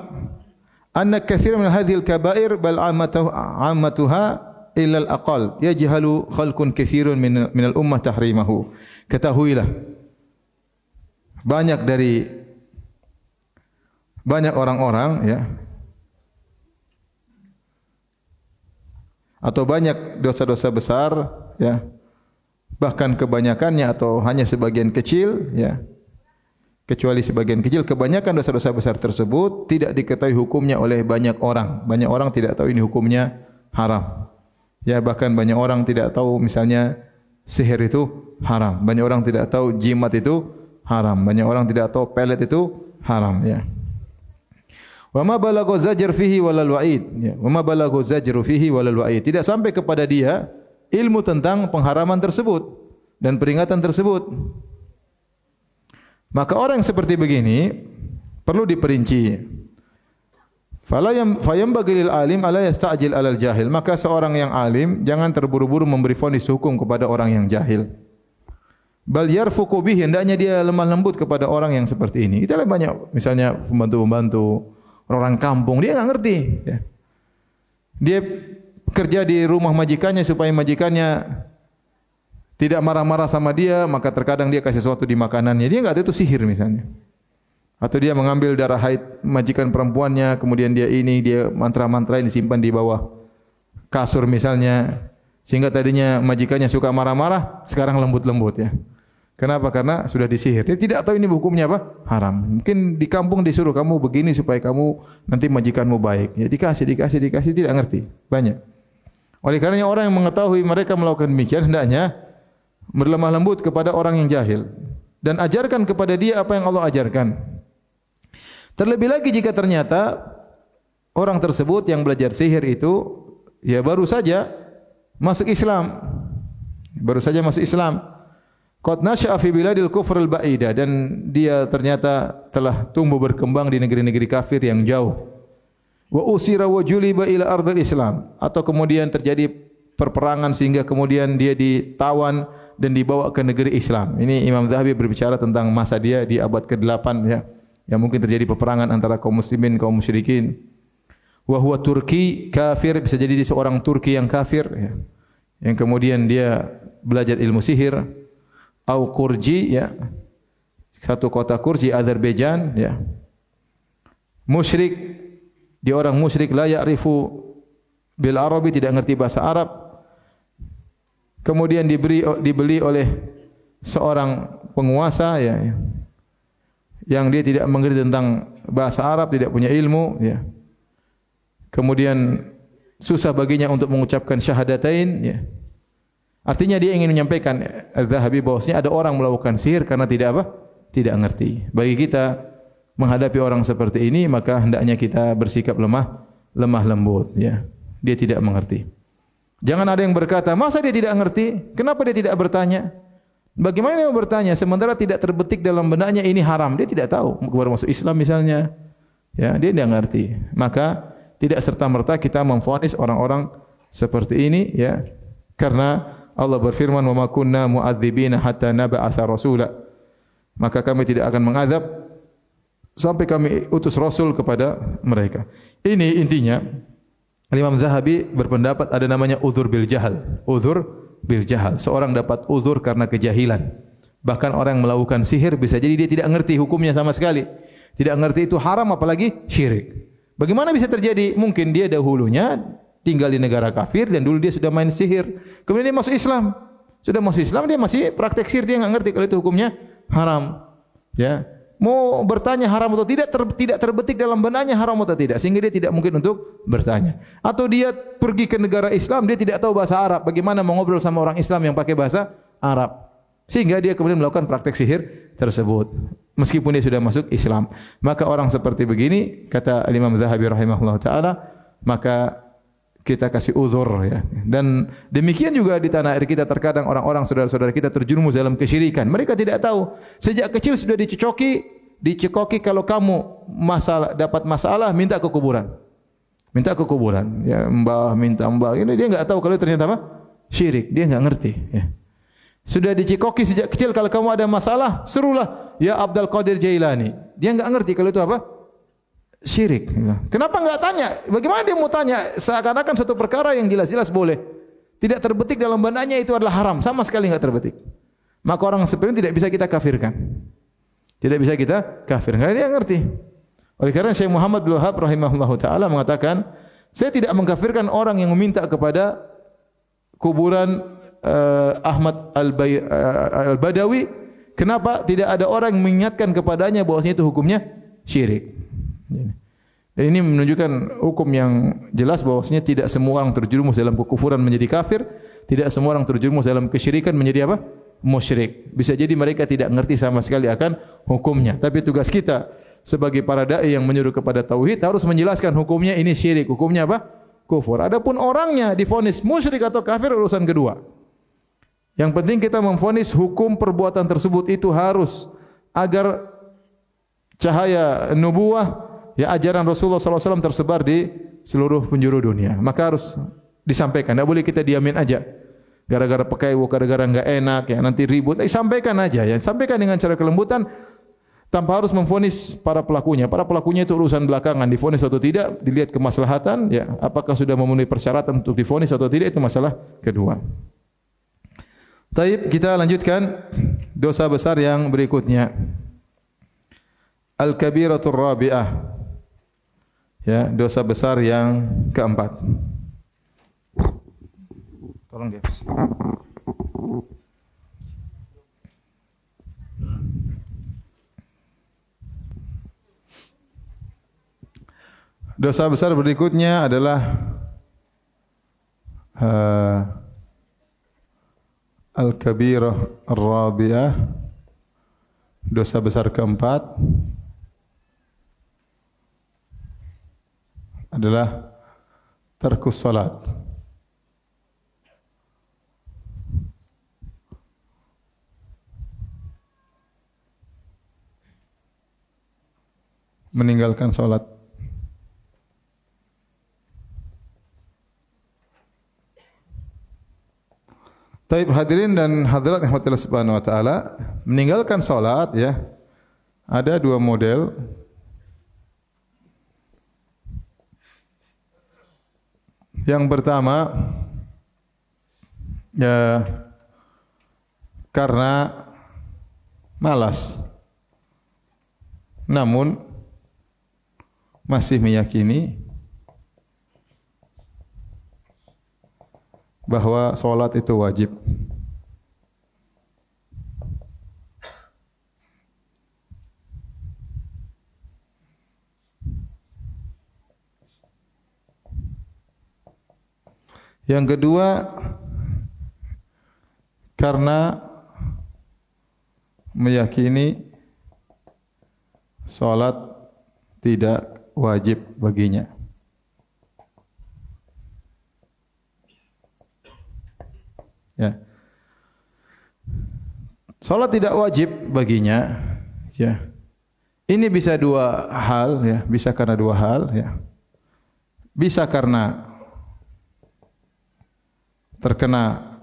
anna katsiran min hadhihi al-kaba'ir bal 'ammatuha illa al-aqal yajhalu khalqun katsirun min min al-ummah tahrimahu." Ketahuilah banyak dari banyak orang-orang ya atau banyak dosa-dosa besar ya bahkan kebanyakannya atau hanya sebagian kecil ya. Kecuali sebagian kecil kebanyakan dosa-dosa besar tersebut tidak diketahui hukumnya oleh banyak orang. Banyak orang tidak tahu ini hukumnya haram. Ya bahkan banyak orang tidak tahu misalnya sihir itu haram. Banyak orang tidak tahu jimat itu haram. Banyak orang tidak tahu pelet itu haram ya. Wa ma balagha zajr fihi walal wa'id. Ya, wa ma balagha zajru fihi walal wa'id. Tidak sampai kepada dia ilmu tentang pengharaman tersebut dan peringatan tersebut. Maka orang yang seperti begini perlu diperinci. Fala yang fayam bagilil alim ala yasta'jil alal jahil. Maka seorang yang alim jangan terburu-buru memberi vonis hukum kepada orang yang jahil. Bal yarfuqu bihi hendaknya dia lemah lembut kepada orang yang seperti ini. Lihat banyak misalnya pembantu-pembantu orang kampung dia enggak ngerti ya. Dia kerja di rumah majikannya supaya majikannya tidak marah-marah sama dia, maka terkadang dia kasih sesuatu di makanannya. Dia enggak tahu itu sihir misalnya. Atau dia mengambil darah haid majikan perempuannya, kemudian dia ini dia mantra-mantra ini disimpan di bawah kasur misalnya. Sehingga tadinya majikannya suka marah-marah, sekarang lembut-lembut ya. Kenapa? Karena sudah disihir. Dia tidak tahu ini hukumnya apa? Haram. Mungkin di kampung disuruh kamu begini supaya kamu nanti majikanmu baik. Ya dikasih, dikasih, dikasih, tidak ngerti. Banyak. Oleh karena orang yang mengetahui mereka melakukan demikian, hendaknya berlemah lembut kepada orang yang jahil. Dan ajarkan kepada dia apa yang Allah ajarkan. Terlebih lagi jika ternyata orang tersebut yang belajar sihir itu, ya baru saja masuk Islam. Baru saja masuk Islam. Qad nasha'a fi biladil kufr al ba'ida dan dia ternyata telah tumbuh berkembang di negeri-negeri kafir yang jauh. Wa usira wa juliba ila ardil Islam atau kemudian terjadi perperangan sehingga kemudian dia ditawan dan dibawa ke negeri Islam. Ini Imam Zahabi berbicara tentang masa dia di abad ke-8 ya. Yang mungkin terjadi peperangan antara kaum muslimin kaum musyrikin. Wa huwa Turki kafir bisa jadi dia seorang Turki yang kafir ya. Yang kemudian dia belajar ilmu sihir au Kurji ya satu kota Kurji Azerbaijan ya musyrik dia orang musyrik la ya'rifu bil arabi tidak mengerti bahasa Arab kemudian diberi dibeli oleh seorang penguasa ya yang dia tidak mengerti tentang bahasa Arab tidak punya ilmu ya kemudian susah baginya untuk mengucapkan syahadatain ya Artinya dia ingin menyampaikan Az-Zahabi bahwasanya ada orang melakukan sihir karena tidak apa? Tidak mengerti. Bagi kita menghadapi orang seperti ini maka hendaknya kita bersikap lemah, lemah lembut ya. Dia tidak mengerti. Jangan ada yang berkata, "Masa dia tidak mengerti? Kenapa dia tidak bertanya?" Bagaimana dia bertanya sementara tidak terbetik dalam benaknya ini haram? Dia tidak tahu. Keluar masuk Islam misalnya. Ya, dia tidak mengerti. Maka tidak serta-merta kita memfonis orang-orang seperti ini ya. Karena Allah berfirman wa ma kunna mu'adzibina hatta nab'atha rasula maka kami tidak akan mengadab sampai kami utus rasul kepada mereka ini intinya Imam Zahabi berpendapat ada namanya udzur bil jahal udzur bil jahal seorang dapat udzur karena kejahilan bahkan orang yang melakukan sihir bisa jadi dia tidak mengerti hukumnya sama sekali tidak mengerti itu haram apalagi syirik bagaimana bisa terjadi mungkin dia dahulunya tinggal di negara kafir dan dulu dia sudah main sihir. Kemudian dia masuk Islam. Sudah masuk Islam dia masih praktek sihir dia enggak ngerti kalau itu hukumnya haram. Ya. Mau bertanya haram atau tidak ter, tidak terbetik dalam benaknya haram atau tidak sehingga dia tidak mungkin untuk bertanya. Atau dia pergi ke negara Islam dia tidak tahu bahasa Arab. Bagaimana mengobrol sama orang Islam yang pakai bahasa Arab? Sehingga dia kemudian melakukan praktek sihir tersebut. Meskipun dia sudah masuk Islam. Maka orang seperti begini, kata Imam Zahabi rahimahullah ta'ala, maka kita kasih uzur ya. Dan demikian juga di tanah air kita terkadang orang-orang saudara-saudara kita terjerumus dalam kesyirikan. Mereka tidak tahu. Sejak kecil sudah dicocoki, dicekoki kalau kamu masalah dapat masalah minta ke kuburan. Minta ke kuburan. Ya, mbah minta mbah. Ini dia enggak tahu kalau ternyata apa? Syirik. Dia enggak ngerti ya. Sudah dicekoki sejak kecil kalau kamu ada masalah, serulah ya Abdul Qadir Jailani. Dia enggak ngerti kalau itu apa? syirik. Kenapa enggak tanya? Bagaimana dia mau tanya? Seakan-akan suatu perkara yang jelas-jelas boleh. Tidak terbetik dalam bandanya itu adalah haram. Sama sekali enggak terbetik. Maka orang seperti ini tidak bisa kita kafirkan. Tidak bisa kita kafirkan. Karena dia ngerti. Oleh karena Syekh Muhammad bin Wahab rahimahullah ta'ala mengatakan, saya tidak mengkafirkan orang yang meminta kepada kuburan uh, Ahmad Al-Badawi. Kenapa? Tidak ada orang yang mengingatkan kepadanya bahwasanya itu hukumnya syirik. Dan ini menunjukkan hukum yang jelas bahwasanya tidak semua orang terjerumus dalam kekufuran menjadi kafir, tidak semua orang terjerumus dalam kesyirikan menjadi apa? Musyrik. Bisa jadi mereka tidak mengerti sama sekali akan hukumnya. Tapi tugas kita sebagai para dai yang menyuruh kepada tauhid harus menjelaskan hukumnya ini syirik, hukumnya apa? Kufur. Adapun orangnya difonis musyrik atau kafir urusan kedua. Yang penting kita memfonis hukum perbuatan tersebut itu harus agar cahaya nubuah ya ajaran Rasulullah SAW tersebar di seluruh penjuru dunia. Maka harus disampaikan. Tidak boleh kita diamin aja. Gara-gara pakai gara-gara enggak enak ya nanti ribut. Eh, sampaikan aja ya. Sampaikan dengan cara kelembutan tanpa harus memfonis para pelakunya. Para pelakunya itu urusan belakangan, difonis atau tidak, dilihat kemaslahatan, ya, apakah sudah memenuhi persyaratan untuk difonis atau tidak itu masalah kedua. Taib kita lanjutkan dosa besar yang berikutnya. Al-kabiratur rabi'ah. Ya, dosa besar yang keempat. Tolong dia. Dosa besar berikutnya adalah uh, Al-Kabirah Ar-Rabi'ah Dosa besar keempat adalah Terkus salat Meninggalkan salat Taib hadirin dan hadirat rahmatillah subhanahu wa ta'ala Meninggalkan solat ya Ada dua model. Yang pertama Ya Karena Malas. Namun Masih meyakini bahwa solat itu wajib. Yang kedua karena meyakini solat tidak wajib baginya. Ya. Salat tidak wajib baginya. Ya. Ini bisa dua hal, ya. Bisa karena dua hal, ya. Bisa karena terkena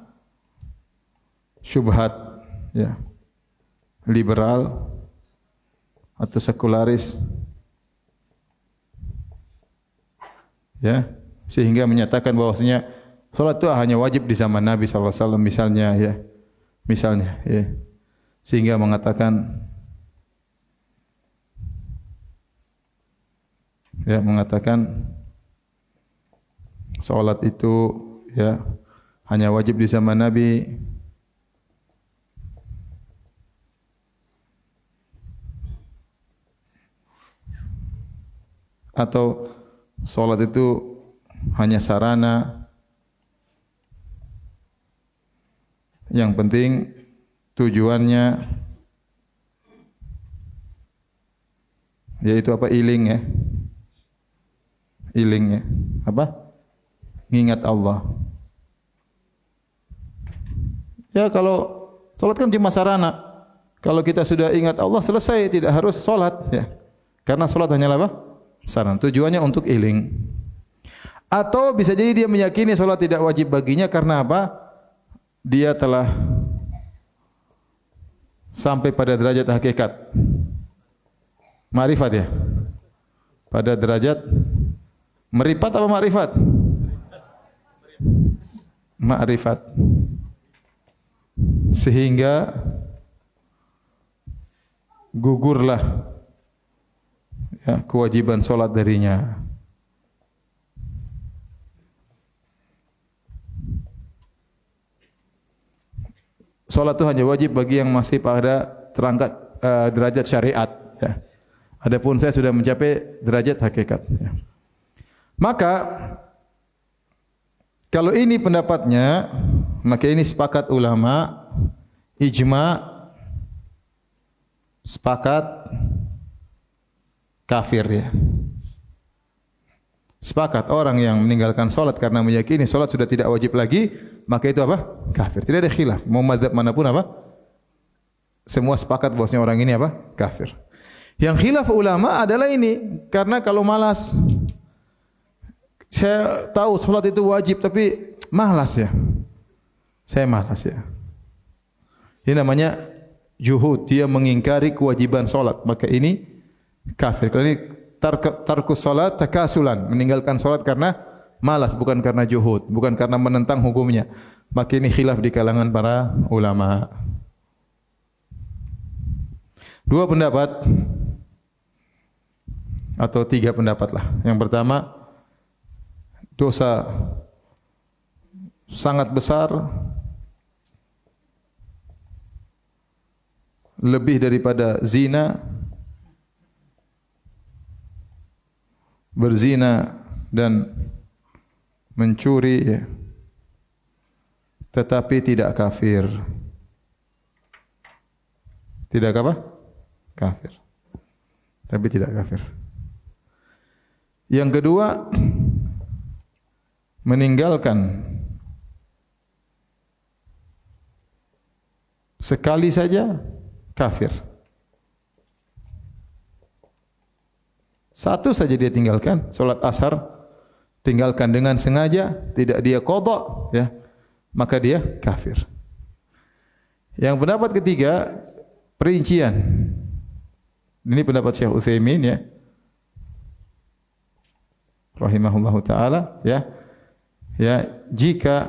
syubhat, ya. Liberal atau sekularis, ya, sehingga menyatakan bahwasanya Salat itu hanya wajib di zaman Nabi SAW misalnya ya. Misalnya ya. Sehingga mengatakan ya mengatakan salat itu ya hanya wajib di zaman Nabi atau salat itu hanya sarana Yang penting tujuannya yaitu apa iling ya. Iling ya. Apa? Ingat Allah. Ya kalau salat kan cuma sarana. Kalau kita sudah ingat Allah selesai tidak harus salat ya. Karena salat hanyalah apa? Sarana. Tujuannya untuk iling. Atau bisa jadi dia meyakini salat tidak wajib baginya karena apa? dia telah sampai pada derajat hakikat. Ma'rifat ya. Pada derajat meripat apa ma'rifat? Ma'rifat. Sehingga gugurlah ya, kewajiban solat darinya. solat itu hanya wajib bagi yang masih pada terangkat uh, derajat syariat. Ya. Adapun saya sudah mencapai derajat hakikat. Ya. Maka kalau ini pendapatnya, maka ini sepakat ulama, ijma, sepakat kafir ya. Sepakat orang yang meninggalkan solat karena meyakini solat sudah tidak wajib lagi, maka itu apa? Kafir. Tidak ada khilaf. Mau madhab manapun apa? Semua sepakat bahwasanya orang ini apa? Kafir. Yang khilaf ulama adalah ini. Karena kalau malas, saya tahu solat itu wajib tapi malas ya. Saya malas ya. Ini namanya juhud. Dia mengingkari kewajiban solat. Maka ini kafir. Kalau ini tarkus salat takasulan, meninggalkan salat karena malas bukan karena juhud, bukan karena menentang hukumnya. Maka ini khilaf di kalangan para ulama. Dua pendapat atau tiga pendapat lah. Yang pertama dosa sangat besar lebih daripada zina berzina dan mencuri tetapi tidak kafir. Tidak apa? Kafir. Tapi tidak kafir. Yang kedua meninggalkan. Sekali saja kafir Satu saja dia tinggalkan, solat asar, tinggalkan dengan sengaja, tidak dia kodok, ya, maka dia kafir. Yang pendapat ketiga, perincian. Ini pendapat Syekh Utsaimin ya. Rahimahullah taala ya. Ya, jika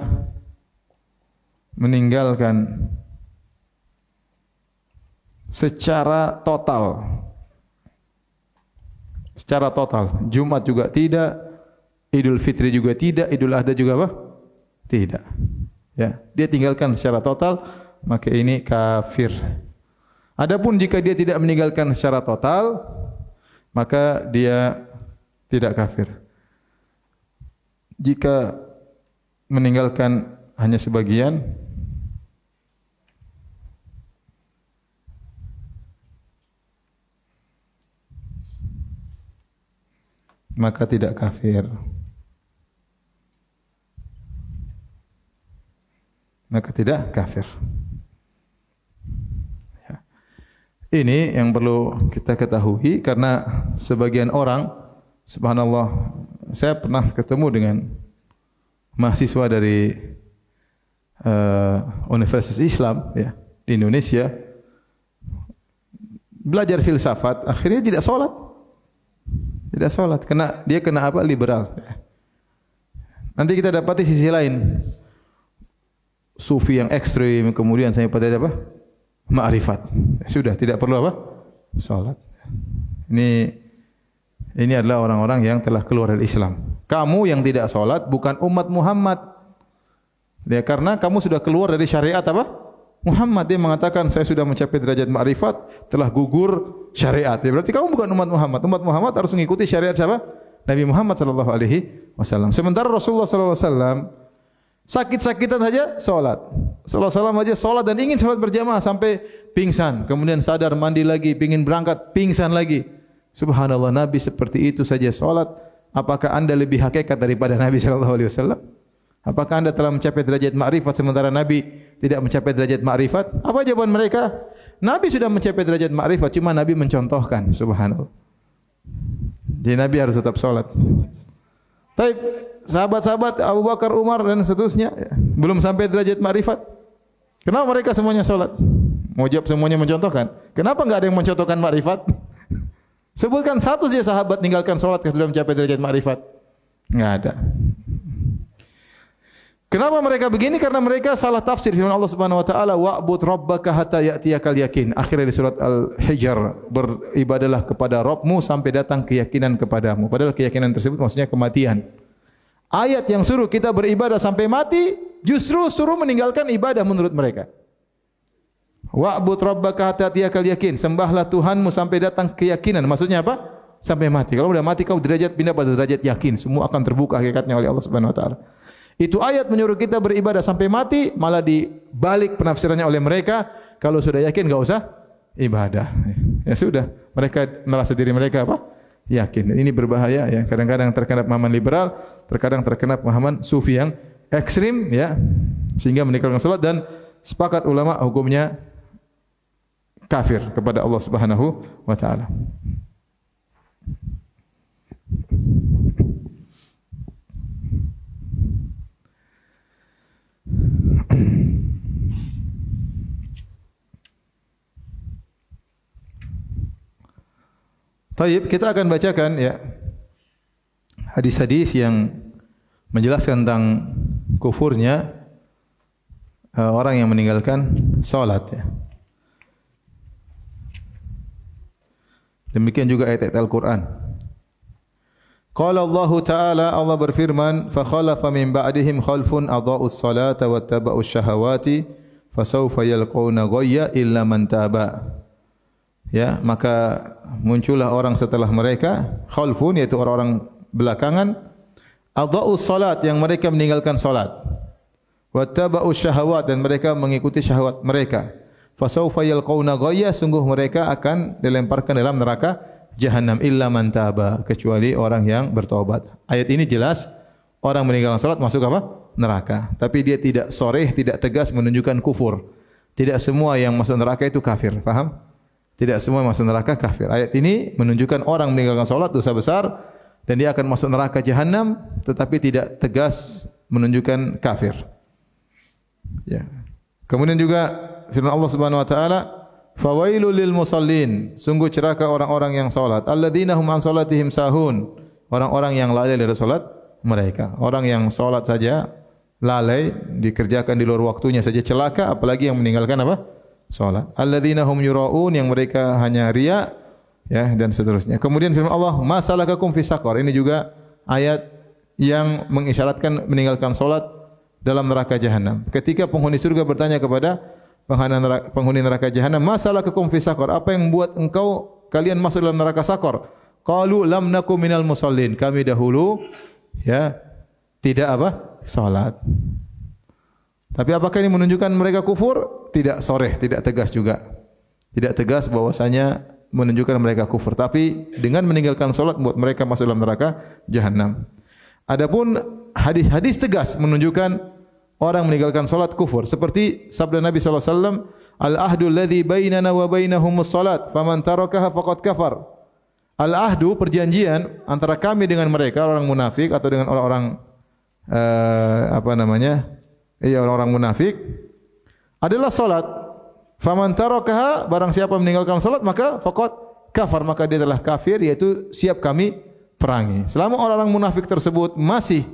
meninggalkan secara total secara total. Jumat juga tidak, Idul Fitri juga tidak, Idul Adha juga apa? Tidak. Ya, dia tinggalkan secara total, maka ini kafir. Adapun jika dia tidak meninggalkan secara total, maka dia tidak kafir. Jika meninggalkan hanya sebagian, maka tidak kafir. Maka tidak kafir. Ya. Ini yang perlu kita ketahui karena sebagian orang, subhanallah, saya pernah ketemu dengan mahasiswa dari uh, Universitas Islam ya, di Indonesia, belajar filsafat, akhirnya tidak sholat. Tidak sholat. Kena, dia kena apa? Liberal. Nanti kita dapati sisi lain. Sufi yang ekstrim. Kemudian saya pada apa? Ma'rifat. Sudah, tidak perlu apa? Sholat. Ini ini adalah orang-orang yang telah keluar dari Islam. Kamu yang tidak sholat bukan umat Muhammad. Ya, karena kamu sudah keluar dari syariat apa? Muhammad dia mengatakan saya sudah mencapai derajat ma'rifat telah gugur syariat. Ya, berarti kamu bukan umat Muhammad. Umat Muhammad harus mengikuti syariat siapa? Nabi Muhammad sallallahu alaihi wasallam. Sementara Rasulullah sallallahu alaihi wasallam sakit-sakitan saja salat. Sallallahu alaihi wasallam saja salat dan ingin salat berjamaah sampai pingsan, kemudian sadar mandi lagi, ingin berangkat, pingsan lagi. Subhanallah Nabi seperti itu saja salat. Apakah Anda lebih hakikat daripada Nabi sallallahu alaihi wasallam? Apakah anda telah mencapai derajat ma'rifat sementara Nabi tidak mencapai derajat ma'rifat? Apa jawaban mereka? Nabi sudah mencapai derajat ma'rifat, cuma Nabi mencontohkan. Subhanallah. Jadi Nabi harus tetap sholat. Tapi sahabat-sahabat Abu Bakar, Umar dan seterusnya belum sampai derajat ma'rifat. Kenapa mereka semuanya sholat? Mau jawab semuanya mencontohkan. Kenapa enggak ada yang mencontohkan ma'rifat? [LAUGHS] Sebutkan satu saja sahabat meninggalkan sholat sudah mencapai derajat ma'rifat. Enggak ada. Kenapa mereka begini? Karena mereka salah tafsir firman Allah Subhanahu wa taala wa'bud rabbaka hatta ya'tiyakal yakin. Akhirnya di surat Al-Hijr beribadalah kepada Rabbmu sampai datang keyakinan kepadamu. Padahal keyakinan tersebut maksudnya kematian. Ayat yang suruh kita beribadah sampai mati justru suruh meninggalkan ibadah menurut mereka. Wa'bud rabbaka hatta ya'tiyakal yakin. Sembahlah Tuhanmu sampai datang keyakinan. Maksudnya apa? Sampai mati. Kalau sudah mati kau derajat pindah pada derajat yakin. Semua akan terbuka hakikatnya oleh Allah Subhanahu wa taala. Itu ayat menyuruh kita beribadah sampai mati, malah dibalik penafsirannya oleh mereka. Kalau sudah yakin, enggak usah ibadah. Ya sudah, mereka merasa diri mereka apa? yakin. Ini berbahaya ya. Kadang-kadang terkena pemahaman liberal, terkadang terkena pemahaman sufi yang ekstrim ya sehingga meninggalkan salat dan sepakat ulama hukumnya kafir kepada Allah Subhanahu wa taala. Taib, kita akan bacakan ya hadis-hadis yang menjelaskan tentang kufurnya uh, orang yang meninggalkan salat ya. Demikian juga ayat-ayat Al-Qur'an. Qala Allah Ta'ala Allah berfirman, "Fa khalafa min ba'dihim khalfun adha'us salata wattaba'us syahawati fasawfa yalqawna ghayya illa man taba." Ya, maka muncullah orang setelah mereka khalfun yaitu orang-orang belakangan adha'us salat yang mereka meninggalkan salat. Wattaba'us syahawat dan mereka mengikuti syahwat mereka. Fasawfa yalqauna ghayya sungguh mereka akan dilemparkan dalam neraka jahanam illa man taba kecuali orang yang bertobat. Ayat ini jelas orang meninggalkan salat masuk apa? Neraka. Tapi dia tidak soreh tidak tegas menunjukkan kufur. Tidak semua yang masuk neraka itu kafir. Paham tidak semua masuk neraka kafir ayat ini menunjukkan orang meninggalkan salat dosa besar dan dia akan masuk neraka jahanam tetapi tidak tegas menunjukkan kafir Ya. Kemudian juga firman Allah Subhanahu wa taala, "Fawailul lil musallin." Sungguh celaka orang-orang yang salat. Alladzina hum an salatihim sahun. Orang-orang yang lalai dari salat mereka. Orang yang salat saja lalai dikerjakan di luar waktunya saja celaka apalagi yang meninggalkan apa? Salat. Alladzina hum yuraun yang mereka hanya riya ya dan seterusnya. Kemudian firman Allah, "Masalakakum fi saqar." Ini juga ayat yang mengisyaratkan meninggalkan salat dalam neraka jahanam. Ketika penghuni surga bertanya kepada penghuni neraka jahanam, "Masalah kekum fi sakor? Apa yang membuat engkau kalian masuk dalam neraka sakor?" Qalu lam nakum minal musallin. Kami dahulu ya tidak apa? salat. Tapi apakah ini menunjukkan mereka kufur? Tidak sore, tidak tegas juga. Tidak tegas bahwasanya menunjukkan mereka kufur, tapi dengan meninggalkan salat membuat mereka masuk dalam neraka jahanam. Adapun hadis-hadis tegas menunjukkan orang meninggalkan salat kufur seperti sabda Nabi alaihi wasallam al-ahdu alladhi bainana wa bainahumus salat faman tarakaha faqad kafar al-ahdu perjanjian antara kami dengan mereka orang munafik atau dengan orang-orang uh, apa namanya iya orang-orang munafik adalah salat faman tarakaha barang siapa meninggalkan salat maka faqad kafar maka dia telah kafir yaitu siap kami perangi. Selama orang-orang munafik tersebut masih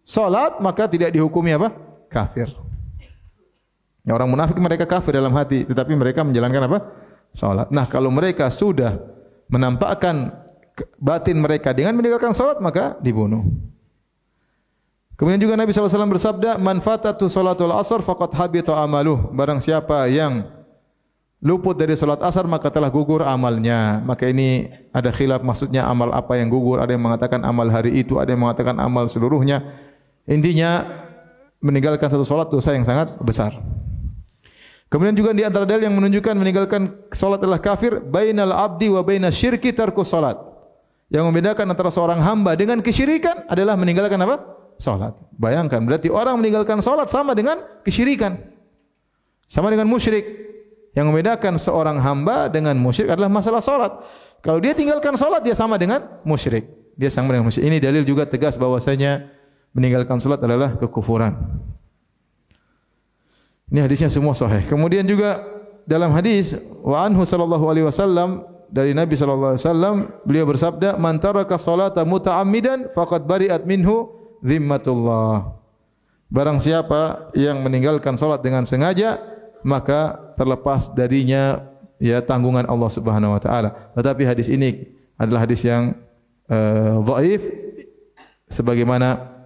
salat maka tidak dihukumi apa? Kafir. Ya, orang munafik mereka kafir dalam hati tetapi mereka menjalankan apa? Salat. Nah, kalau mereka sudah menampakkan batin mereka dengan meninggalkan salat maka dibunuh. Kemudian juga Nabi SAW bersabda, "Man fatatu salatul asr faqad habita amaluh." Barang siapa yang luput dari salat asar maka telah gugur amalnya. Maka ini ada khilaf maksudnya amal apa yang gugur. Ada yang mengatakan amal hari itu, ada yang mengatakan amal seluruhnya. Intinya meninggalkan satu salat dosa yang sangat besar. Kemudian juga di antara dalil yang menunjukkan meninggalkan salat adalah kafir bainal abdi wa bainas syirki tarku salat. Yang membedakan antara seorang hamba dengan kesyirikan adalah meninggalkan apa? Salat. Bayangkan berarti orang meninggalkan salat sama dengan kesyirikan. Sama dengan musyrik. Yang membedakan seorang hamba dengan musyrik adalah masalah solat. Kalau dia tinggalkan solat, dia sama dengan musyrik. Dia sama dengan musyrik. Ini dalil juga tegas bahwasanya meninggalkan solat adalah kekufuran. Ini hadisnya semua sahih. Kemudian juga dalam hadis wa anhu sallallahu alaihi wasallam dari Nabi sallallahu alaihi wasallam beliau bersabda man taraka salata muta'ammidan faqad bari'at minhu dhimmatullah. Barang siapa yang meninggalkan salat dengan sengaja maka terlepas darinya ya tanggungan Allah Subhanahu wa taala. Tetapi hadis ini adalah hadis yang uh, dhaif sebagaimana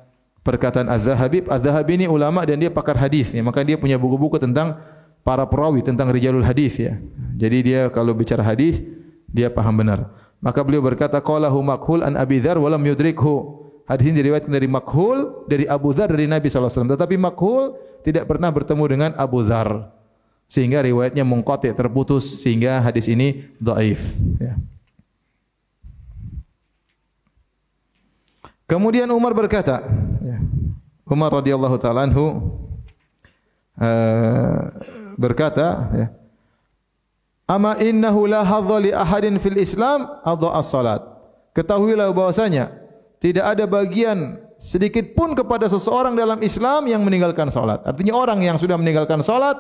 perkataan Az-Zahabi. Az-Zahabi ini ulama dan dia pakar hadis ya, maka dia punya buku-buku tentang para perawi tentang rijalul hadis ya. Jadi dia kalau bicara hadis dia paham benar. Maka beliau berkata qalahu makhul an Abi Dzar wa lam yudrikhu. Hadis ini diriwayatkan dari Makhul dari Abu Dzar dari Nabi sallallahu alaihi wasallam tetapi Makhul tidak pernah bertemu dengan Abu Dzar sehingga riwayatnya mengkotik terputus sehingga hadis ini dhaif ya. Kemudian Umar berkata, ya. Umar radhiyallahu taala anhu uh, berkata, ya, "Ama innahu la hadza li ahadin fil Islam adha as-salat." Ketahuilah bahwasanya tidak ada bagian sedikit pun kepada seseorang dalam Islam yang meninggalkan salat. Artinya orang yang sudah meninggalkan salat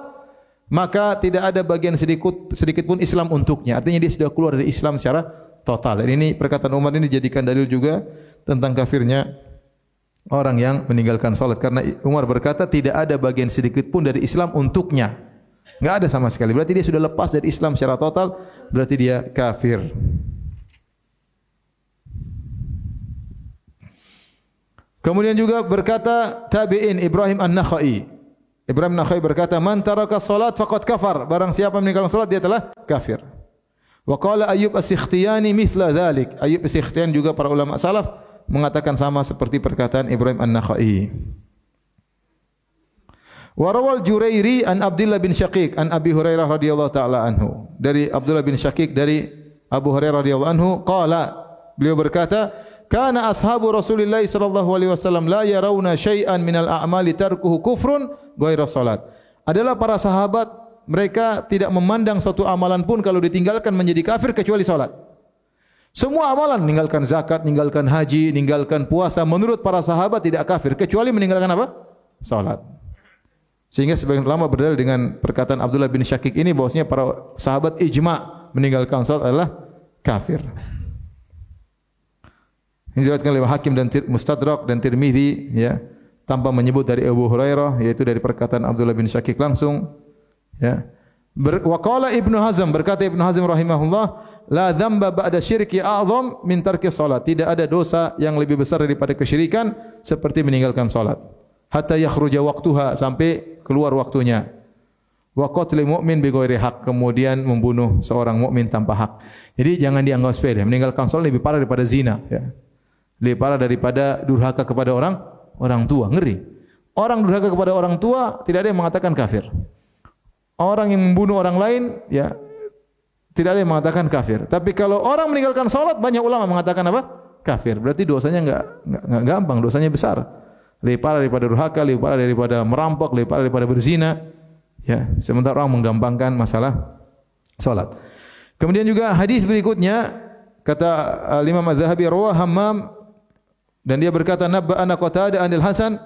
maka tidak ada bagian sedikit sedikit pun Islam untuknya. Artinya dia sudah keluar dari Islam secara total. Dan ini perkataan Umar ini dijadikan dalil juga tentang kafirnya orang yang meninggalkan salat karena Umar berkata tidak ada bagian sedikit pun dari Islam untuknya. Enggak ada sama sekali. Berarti dia sudah lepas dari Islam secara total, berarti dia kafir. Kemudian juga berkata tabi'in Ibrahim An-Nakhai. Ibrahim An-Nakhai berkata, "Man taraka salat faqad kafar." Barang siapa meninggalkan salat dia telah kafir. Wa qala Ayyub As-Sikhtiyani mithla dhalik. Ayyub As-Sikhtiyani juga para ulama salaf mengatakan sama seperti perkataan Ibrahim An-Nakhai. Wa rawal Jurairi an Abdullah bin Syaqiq an Abi Hurairah radhiyallahu taala anhu. Dari Abdullah bin Syaqiq dari Abu Hurairah radhiyallahu anhu qala beliau berkata kana ashabu Rasulillah sallallahu alaihi wasallam la yarawna syai'an minal a'mali tarkuhu kufrun ghairu salat. Adalah para sahabat mereka tidak memandang suatu amalan pun kalau ditinggalkan menjadi kafir kecuali salat. Semua amalan meninggalkan zakat, meninggalkan haji, meninggalkan puasa menurut para sahabat tidak kafir kecuali meninggalkan apa? Salat. Sehingga sebagian ulama berdalil dengan perkataan Abdullah bin Syakik ini bahwasanya para sahabat ijma meninggalkan salat adalah kafir. Ini diriwayatkan oleh Hakim dan Mustadrak dan Tirmizi ya tanpa menyebut dari Abu Hurairah yaitu dari perkataan Abdullah bin Syakik langsung Ya. Ber, wa qala Ibnu Hazm berkata Ibnu Hazm rahimahullah la dzamba ba'da syirki a'zam min tarki salat. Tidak ada dosa yang lebih besar daripada kesyirikan seperti meninggalkan salat. Hatta yakhruja waqtuha sampai keluar waktunya. Wa qatl mu'min bi ghairi haq kemudian membunuh seorang mukmin tanpa hak. Jadi jangan dianggap sepele. Meninggalkan salat lebih parah daripada zina ya. Lebih parah daripada durhaka kepada orang orang tua. Ngeri. Orang durhaka kepada orang tua tidak ada yang mengatakan kafir orang yang membunuh orang lain ya tidak ada yang mengatakan kafir. Tapi kalau orang meninggalkan salat banyak ulama mengatakan apa? Kafir. Berarti dosanya enggak enggak gampang, dosanya besar. Lebih parah daripada durhaka, lebih parah daripada merampok, lebih parah daripada berzina. Ya, sementara orang menggampangkan masalah salat. Kemudian juga hadis berikutnya kata Imam Az-Zahabi rawah Hammam dan dia berkata nabba ana qatada anil Hasan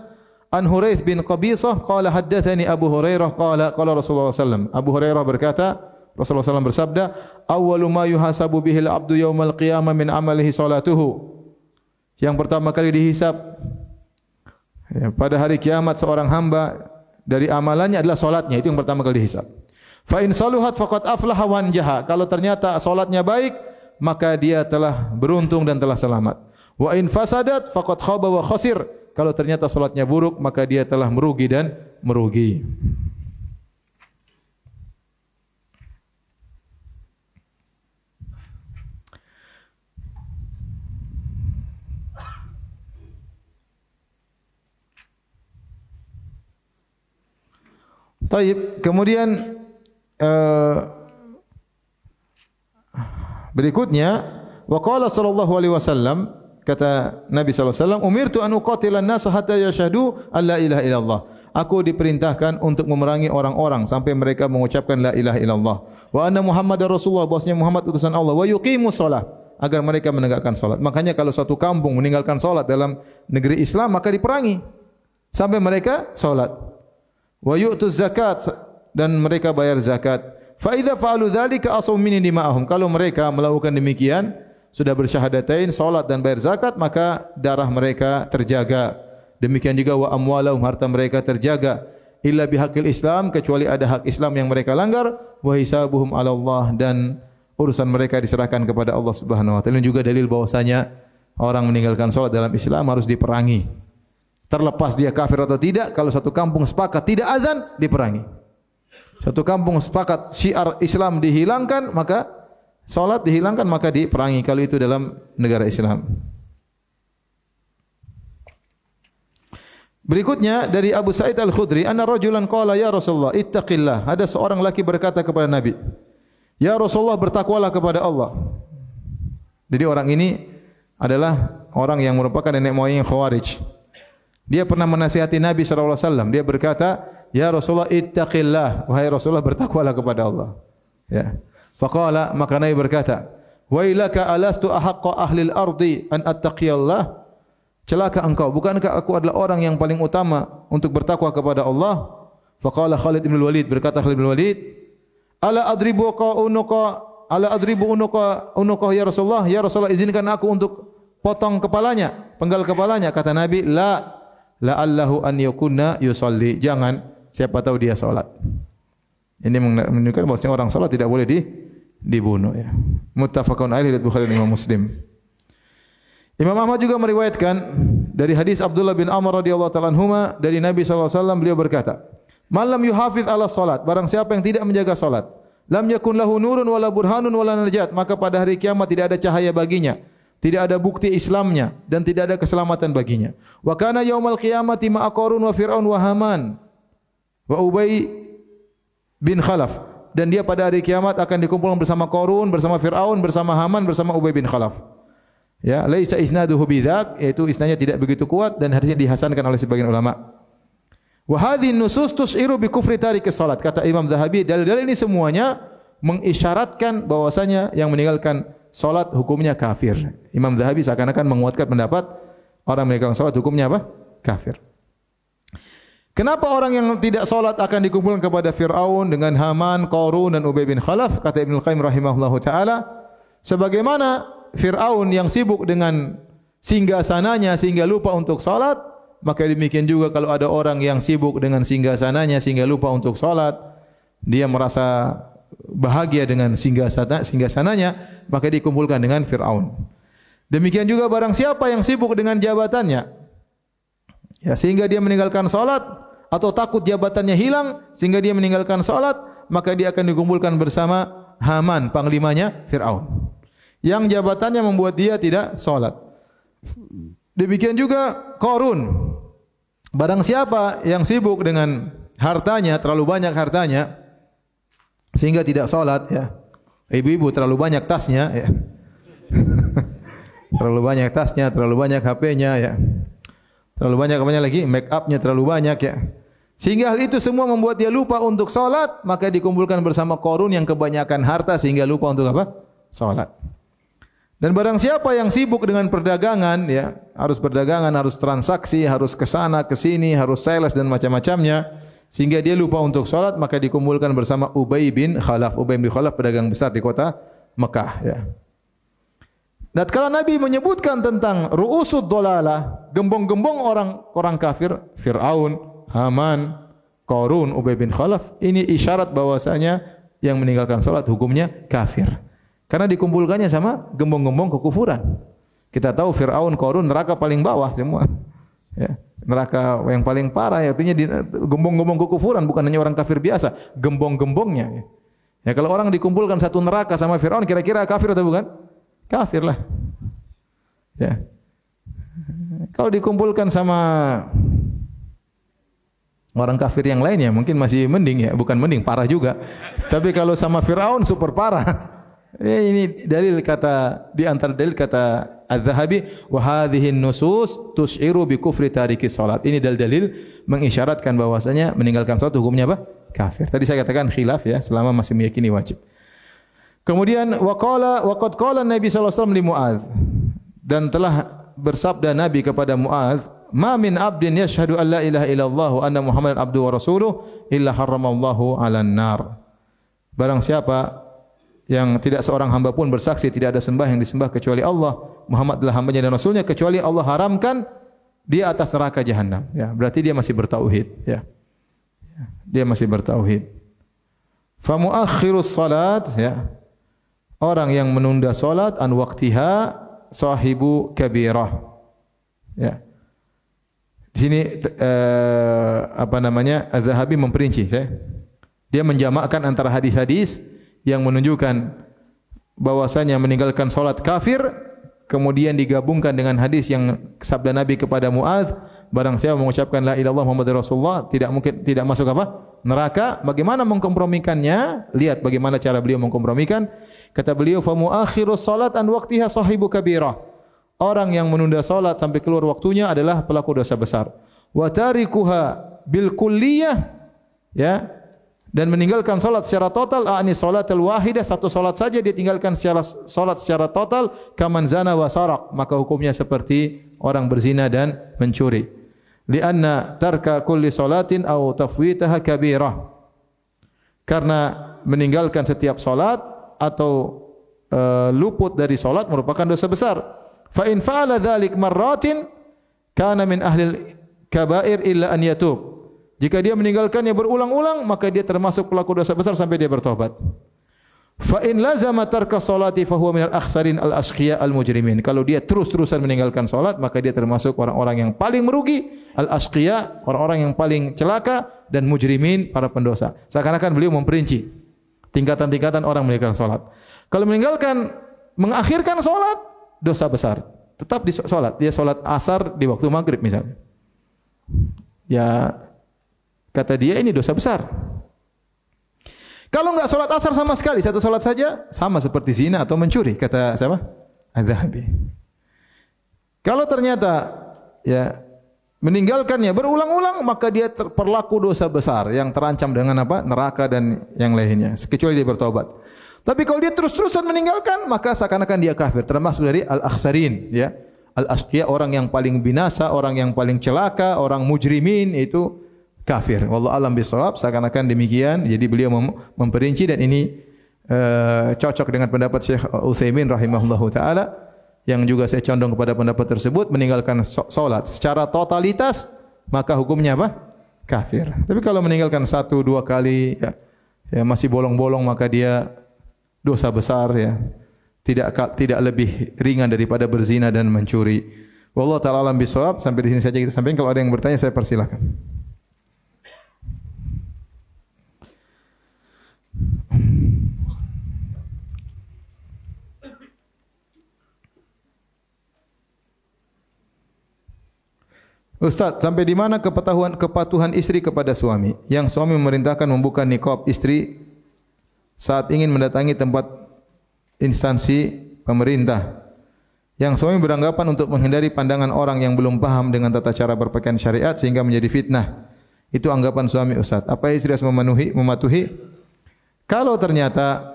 An Huraith bin Qabisah qala haddatsani Abu Hurairah qala qala Rasulullah sallam Abu Hurairah berkata Rasulullah sallam bersabda awwalu ma yuhasabu bihi al-'abdu yaumal qiyamah min amalihi salatuhu Yang pertama kali dihisab ya, pada hari kiamat seorang hamba dari amalannya adalah salatnya itu yang pertama kali dihisab. Fa in saluhat faqad aflaha wa anjaha kalau ternyata salatnya baik maka dia telah beruntung dan telah selamat. Wa in fasadat faqad khaba wa khasir kalau ternyata solatnya buruk maka dia telah merugi dan merugi. Taib. Kemudian uh, berikutnya waqala sallallahu alaihi wasallam kata Nabi SAW, Umirtu anu qatilan nasa hatta yashadu an la ilaha illallah. Aku diperintahkan untuk memerangi orang-orang sampai mereka mengucapkan la ilaha illallah. Wa anna Muhammad Rasulullah, bahasanya Muhammad utusan Allah. Wa yuqimu salat agar mereka menegakkan salat. Makanya kalau suatu kampung meninggalkan salat dalam negeri Islam, maka diperangi. Sampai mereka salat. Wa yu'tu zakat dan mereka bayar zakat. Fa idza fa'alu dzalika asum min dima'ahum. Kalau mereka melakukan demikian, sudah bersyahadatain, salat dan bayar zakat, maka darah mereka terjaga. Demikian juga wa amwalahum harta mereka terjaga. Illa bihaqil Islam kecuali ada hak Islam yang mereka langgar wa hisabuhum 'ala Allah dan urusan mereka diserahkan kepada Allah Subhanahu wa taala. Juga dalil bahwasanya orang meninggalkan salat dalam Islam harus diperangi. Terlepas dia kafir atau tidak, kalau satu kampung sepakat tidak azan, diperangi. Satu kampung sepakat syiar Islam dihilangkan, maka Salat dihilangkan maka diperangi kalau itu dalam negara Islam. Berikutnya dari Abu Sa'id Al-Khudri, anna rajulan qala ya Rasulullah, ittaqillah. Ada seorang laki berkata kepada Nabi, "Ya Rasulullah, bertakwalah kepada Allah." Jadi orang ini adalah orang yang merupakan nenek moyang Khawarij. Dia pernah menasihati Nabi sallallahu alaihi wasallam. Dia berkata, "Ya Rasulullah, ittaqillah." Wahai Rasulullah, bertakwalah kepada Allah. Ya. Faqala maka Nabi berkata, "Wailaka alastu ahaqqa ahli al-ardi an attaqiyallah?" Celaka engkau, bukankah aku adalah orang yang paling utama untuk bertakwa kepada Allah? Faqala Khalid bin Walid berkata Khalid bin Walid, "Ala adribu ka unuka ala adribu unuka unuka ya Rasulullah ya Rasulullah izinkan aku untuk potong kepalanya penggal kepalanya kata Nabi la la allahu an yakunna yusalli jangan siapa tahu dia salat ini menunjukkan bahawa orang salat tidak boleh di dibunuh ya. Muttafaqun alaihi riwayat Bukhari dan Imam Muslim. Imam Ahmad juga meriwayatkan dari hadis Abdullah bin Amr radhiyallahu taala anhuma dari Nabi sallallahu alaihi wasallam beliau berkata Malam yuhafiz ala salat barang siapa yang tidak menjaga salat lam yakun lahu nurun wala burhanun wala najat maka pada hari kiamat tidak ada cahaya baginya tidak ada bukti Islamnya dan tidak ada keselamatan baginya. Wa kana yaumal qiyamati ma aqarun wa fir'aun wa haman wa ubay bin khalaf dan dia pada hari kiamat akan dikumpulkan bersama Qarun bersama Firaun bersama Haman bersama Ubay bin Khalaf ya laisa isnaduhu bidzak yaitu isnadnya tidak begitu kuat dan hadisnya dihasankan oleh sebagian ulama Wa hadhihi nusus tus'iru bi kufri tariki salat. Kata Imam Zahabi, dalil-dalil ini semuanya mengisyaratkan bahwasanya yang meninggalkan salat hukumnya kafir. Imam Zahabi seakan-akan menguatkan pendapat orang meninggalkan salat hukumnya apa? Kafir. Kenapa orang yang tidak salat akan dikumpulkan kepada Firaun dengan Haman, Qarun dan Ubay bin Khalaf? Kata Ibnu Qayyim rahimahullahu taala, sebagaimana Firaun yang sibuk dengan singgasananya sehingga lupa untuk salat, Maka demikian juga kalau ada orang yang sibuk dengan singgah sananya sehingga lupa untuk sholat, dia merasa bahagia dengan singgah sana, singgah sananya, maka dikumpulkan dengan Fir'aun. Demikian juga barang siapa yang sibuk dengan jabatannya, ya, sehingga dia meninggalkan sholat, atau takut jabatannya hilang, sehingga dia meninggalkan sholat, maka dia akan dikumpulkan bersama Haman, panglimanya Fir'aun. Yang jabatannya membuat dia tidak sholat. Demikian juga Korun. Barang siapa yang sibuk dengan hartanya, terlalu banyak hartanya, sehingga tidak sholat, ya. Ibu-ibu terlalu banyak tasnya, ya. [LAUGHS] terlalu banyak tasnya, terlalu banyak HP-nya, ya. Terlalu banyak apa lagi? Make up-nya terlalu banyak, ya. Sehingga hal itu semua membuat dia lupa untuk sholat, maka dikumpulkan bersama korun yang kebanyakan harta sehingga lupa untuk apa? Sholat. Dan barang siapa yang sibuk dengan perdagangan, ya harus perdagangan, harus transaksi, harus ke sana, ke sini, harus sales dan macam-macamnya, sehingga dia lupa untuk sholat, maka dikumpulkan bersama Ubay bin Khalaf. Ubay bin Khalaf pedagang besar di kota Mekah. Ya. Dan kalau Nabi menyebutkan tentang ru'usud dolalah, gembong-gembong orang orang kafir, Fir'aun, Haman, Korun, Ubay bin Khalaf, ini isyarat bahwasanya yang meninggalkan sholat hukumnya kafir. Karena dikumpulkannya sama gembong-gembong kekufuran. Kita tahu Fir'aun, Korun, neraka paling bawah semua. Ya, neraka yang paling parah, artinya gembong-gembong kekufuran, bukan hanya orang kafir biasa, gembong-gembongnya. Ya, kalau orang dikumpulkan satu neraka sama Fir'aun, kira-kira kafir atau bukan? Kafir lah. Ya. Kalau dikumpulkan sama orang kafir yang lainnya, mungkin masih mending ya, bukan mending, parah juga. Tapi kalau sama Fir'aun, super parah. Ya, [LAUGHS] ini dalil kata di antara dalil kata Az-Zahabi wa hadhihi nusus tus'iru bi kufri tariki salat. Ini dalil-dalil mengisyaratkan bahwasanya meninggalkan salat hukumnya apa? Kafir. Tadi saya katakan khilaf ya selama masih meyakini wajib. Kemudian wa qala wa qad qala Nabi sallallahu alaihi wasallam li Muadz dan telah bersabda Nabi kepada Muadz Ma min abdin yashhadu an la ilaha illallah anna Muhammadan abduhu wa rasuluh illa harramallahu 'alan nar. Barang siapa yang tidak seorang hamba pun bersaksi tidak ada sembah yang disembah kecuali Allah Muhammad adalah hambanya dan rasulnya kecuali Allah haramkan dia atas neraka jahanam ya berarti dia masih bertauhid ya. Dia masih bertauhid. Fa muakhirus salat ya. Orang yang menunda salat an waqtiha sahibu kabirah ya di sini eh, apa namanya Az-Zahabi memperinci saya. Dia menjamakkan antara hadis-hadis yang menunjukkan bahwasanya meninggalkan solat kafir kemudian digabungkan dengan hadis yang sabda Nabi kepada Muaz barang siapa mengucapkan la ilaha illallah Muhammadur Rasulullah tidak mungkin tidak masuk apa? Neraka. Bagaimana mengkompromikannya? Lihat bagaimana cara beliau mengkompromikan. Kata beliau fa muakhirus salat an waqtiha sahibu kabirah orang yang menunda solat sampai keluar waktunya adalah pelaku dosa besar. Wa tarikuha bil kulliyah ya dan meninggalkan solat secara total ani solat al wahidah satu solat saja dia tinggalkan secara solat secara total kaman zana wa sarak maka hukumnya seperti orang berzina dan mencuri. Lianna tarka kulli solatin au tafwitaha kabirah. Karena meninggalkan setiap solat atau uh, luput dari solat merupakan dosa besar. Fa in fa'ala dzalik marratin kana min ahli kabair illa an yatub. Jika dia meninggalkannya berulang-ulang maka dia termasuk pelaku dosa besar sampai dia bertobat. Fa in lazama tarka salati fa huwa min al-akhsarin al-ashqiya al-mujrimin. Kalau dia terus-terusan meninggalkan salat maka dia termasuk orang-orang yang paling merugi, al-ashqiya, orang-orang yang paling celaka dan mujrimin para pendosa. Seakan-akan beliau memperinci tingkatan-tingkatan orang meninggalkan salat. Kalau meninggalkan mengakhirkan salat dosa besar. Tetap di solat. Dia solat asar di waktu maghrib misalnya. Ya, kata dia ini dosa besar. Kalau enggak solat asar sama sekali, satu solat saja, sama seperti zina atau mencuri, kata siapa? Adhabi. Kalau ternyata ya meninggalkannya berulang-ulang, maka dia terperlaku dosa besar yang terancam dengan apa? Neraka dan yang lainnya. Kecuali dia bertobat. Tapi kalau dia terus-terusan meninggalkan, maka seakan-akan dia kafir. Termasuk dari al-akhsarin. Ya. Al-asqiya, orang yang paling binasa, orang yang paling celaka, orang mujrimin, itu kafir. Wallah alam bisawab, seakan-akan demikian. Jadi beliau mem memperinci dan ini uh, cocok dengan pendapat Syekh Uthaymin rahimahullah ta'ala. Yang juga saya condong kepada pendapat tersebut, meninggalkan solat secara totalitas, maka hukumnya apa? Kafir. Tapi kalau meninggalkan satu, dua kali, ya, ya masih bolong-bolong, maka dia dosa besar ya. Tidak tidak lebih ringan daripada berzina dan mencuri. Wallahu taala alam bisawab. Sampai di sini saja kita sampaikan. Kalau ada yang bertanya saya persilakan. Ustaz, sampai di mana kepatuhan kepatuhan istri kepada suami? Yang suami memerintahkan membuka nikab istri saat ingin mendatangi tempat instansi pemerintah yang suami beranggapan untuk menghindari pandangan orang yang belum paham dengan tata cara berpakaian syariat sehingga menjadi fitnah. Itu anggapan suami Ustaz. Apa istri harus memenuhi, mematuhi? Kalau ternyata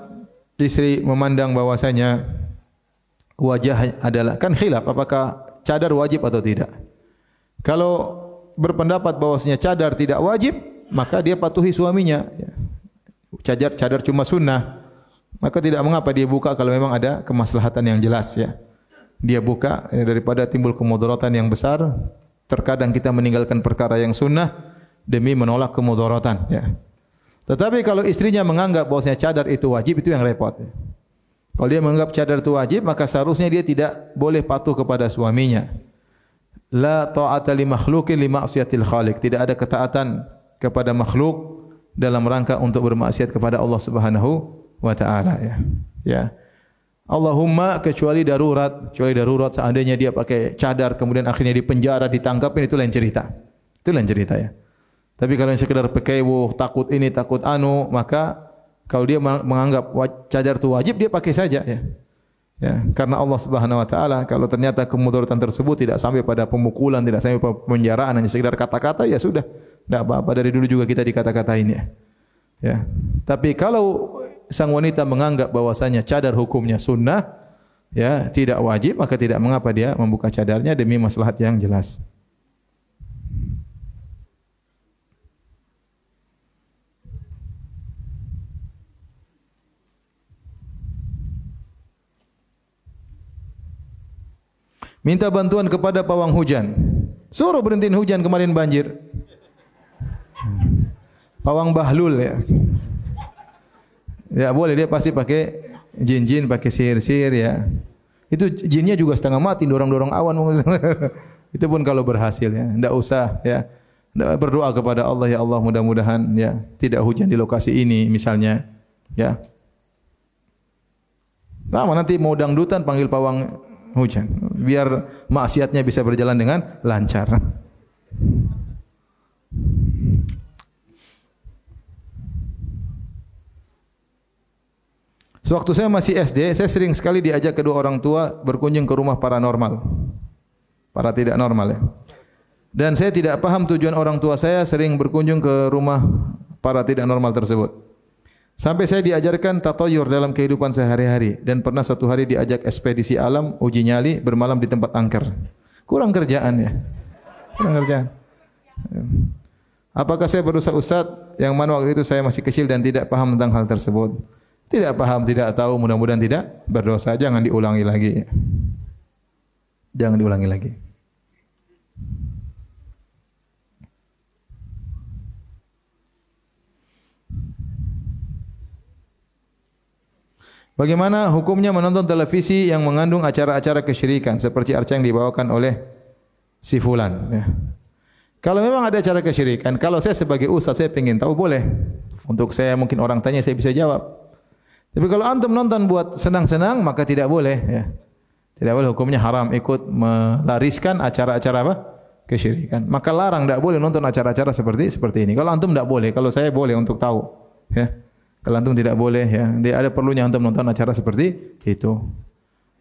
istri memandang bahwasanya wajah adalah kan khilaf apakah cadar wajib atau tidak. Kalau berpendapat bahwasanya cadar tidak wajib, maka dia patuhi suaminya cadar cadar cuma sunnah. Maka tidak mengapa dia buka kalau memang ada kemaslahatan yang jelas ya. Dia buka ya, daripada timbul kemudaratan yang besar terkadang kita meninggalkan perkara yang sunnah demi menolak kemudaratan ya. Tetapi kalau istrinya menganggap bahwasanya cadar itu wajib itu yang repot ya. kalau dia menganggap cadar itu wajib maka seharusnya dia tidak boleh patuh kepada suaminya. La ta'ata li makhluqin li ma'siyatil khaliq. Tidak ada ketaatan kepada makhluk dalam rangka untuk bermaksiat kepada Allah Subhanahu wa taala ya. Ya. Allahumma kecuali darurat, kecuali darurat seandainya dia pakai cadar kemudian akhirnya di penjara ditangkap itu lain cerita. Itu lain cerita ya. Tapi kalau yang sekedar pakai takut ini takut anu maka kalau dia menganggap cadar itu wajib dia pakai saja ya. Ya, karena Allah Subhanahu wa taala kalau ternyata kemudaratan tersebut tidak sampai pada pemukulan, tidak sampai pada penjaraan hanya sekedar kata-kata ya sudah. Tidak apa-apa dari dulu juga kita dikata-katain ya. Ya. Tapi kalau sang wanita menganggap bahwasanya cadar hukumnya sunnah, ya tidak wajib, maka tidak mengapa dia membuka cadarnya demi maslahat yang jelas. Minta bantuan kepada pawang hujan. Suruh berhentiin hujan kemarin banjir. Pawang bahlul ya. Ya boleh dia pasti pakai jin-jin, pakai sihir-sihir ya. Itu jinnya juga setengah mati dorong-dorong awan. [LAUGHS] Itu pun kalau berhasil ya. Tidak usah ya. Berdoa kepada Allah ya Allah mudah-mudahan ya tidak hujan di lokasi ini misalnya ya. Lama nanti mau dangdutan panggil pawang hujan biar maksiatnya bisa berjalan dengan lancar. [LAUGHS] Sewaktu saya masih SD, saya sering sekali diajak kedua orang tua berkunjung ke rumah paranormal. Para tidak normal ya. Dan saya tidak paham tujuan orang tua saya sering berkunjung ke rumah para tidak normal tersebut. Sampai saya diajarkan tatoyur dalam kehidupan sehari-hari dan pernah satu hari diajak ekspedisi alam uji nyali bermalam di tempat angker. Kurang kerjaan ya. Kurang kerjaan. Apakah saya berusaha Ustaz yang mana waktu itu saya masih kecil dan tidak paham tentang hal tersebut? Tidak paham, tidak tahu, mudah-mudahan tidak berdosa. Jangan diulangi lagi. Jangan diulangi lagi. Bagaimana hukumnya menonton televisi yang mengandung acara-acara kesyirikan seperti acara yang dibawakan oleh si fulan ya. Kalau memang ada acara kesyirikan, kalau saya sebagai ustaz saya ingin tahu boleh. Untuk saya mungkin orang tanya saya bisa jawab. Tapi kalau antum nonton buat senang-senang maka tidak boleh ya. Tidak boleh hukumnya haram ikut melariskan acara-acara apa? kesyirikan. Maka larang tidak boleh nonton acara-acara seperti seperti ini. Kalau antum tidak boleh, kalau saya boleh untuk tahu ya. Kalau antum tidak boleh ya, dia ada perlunya antum nonton acara seperti itu.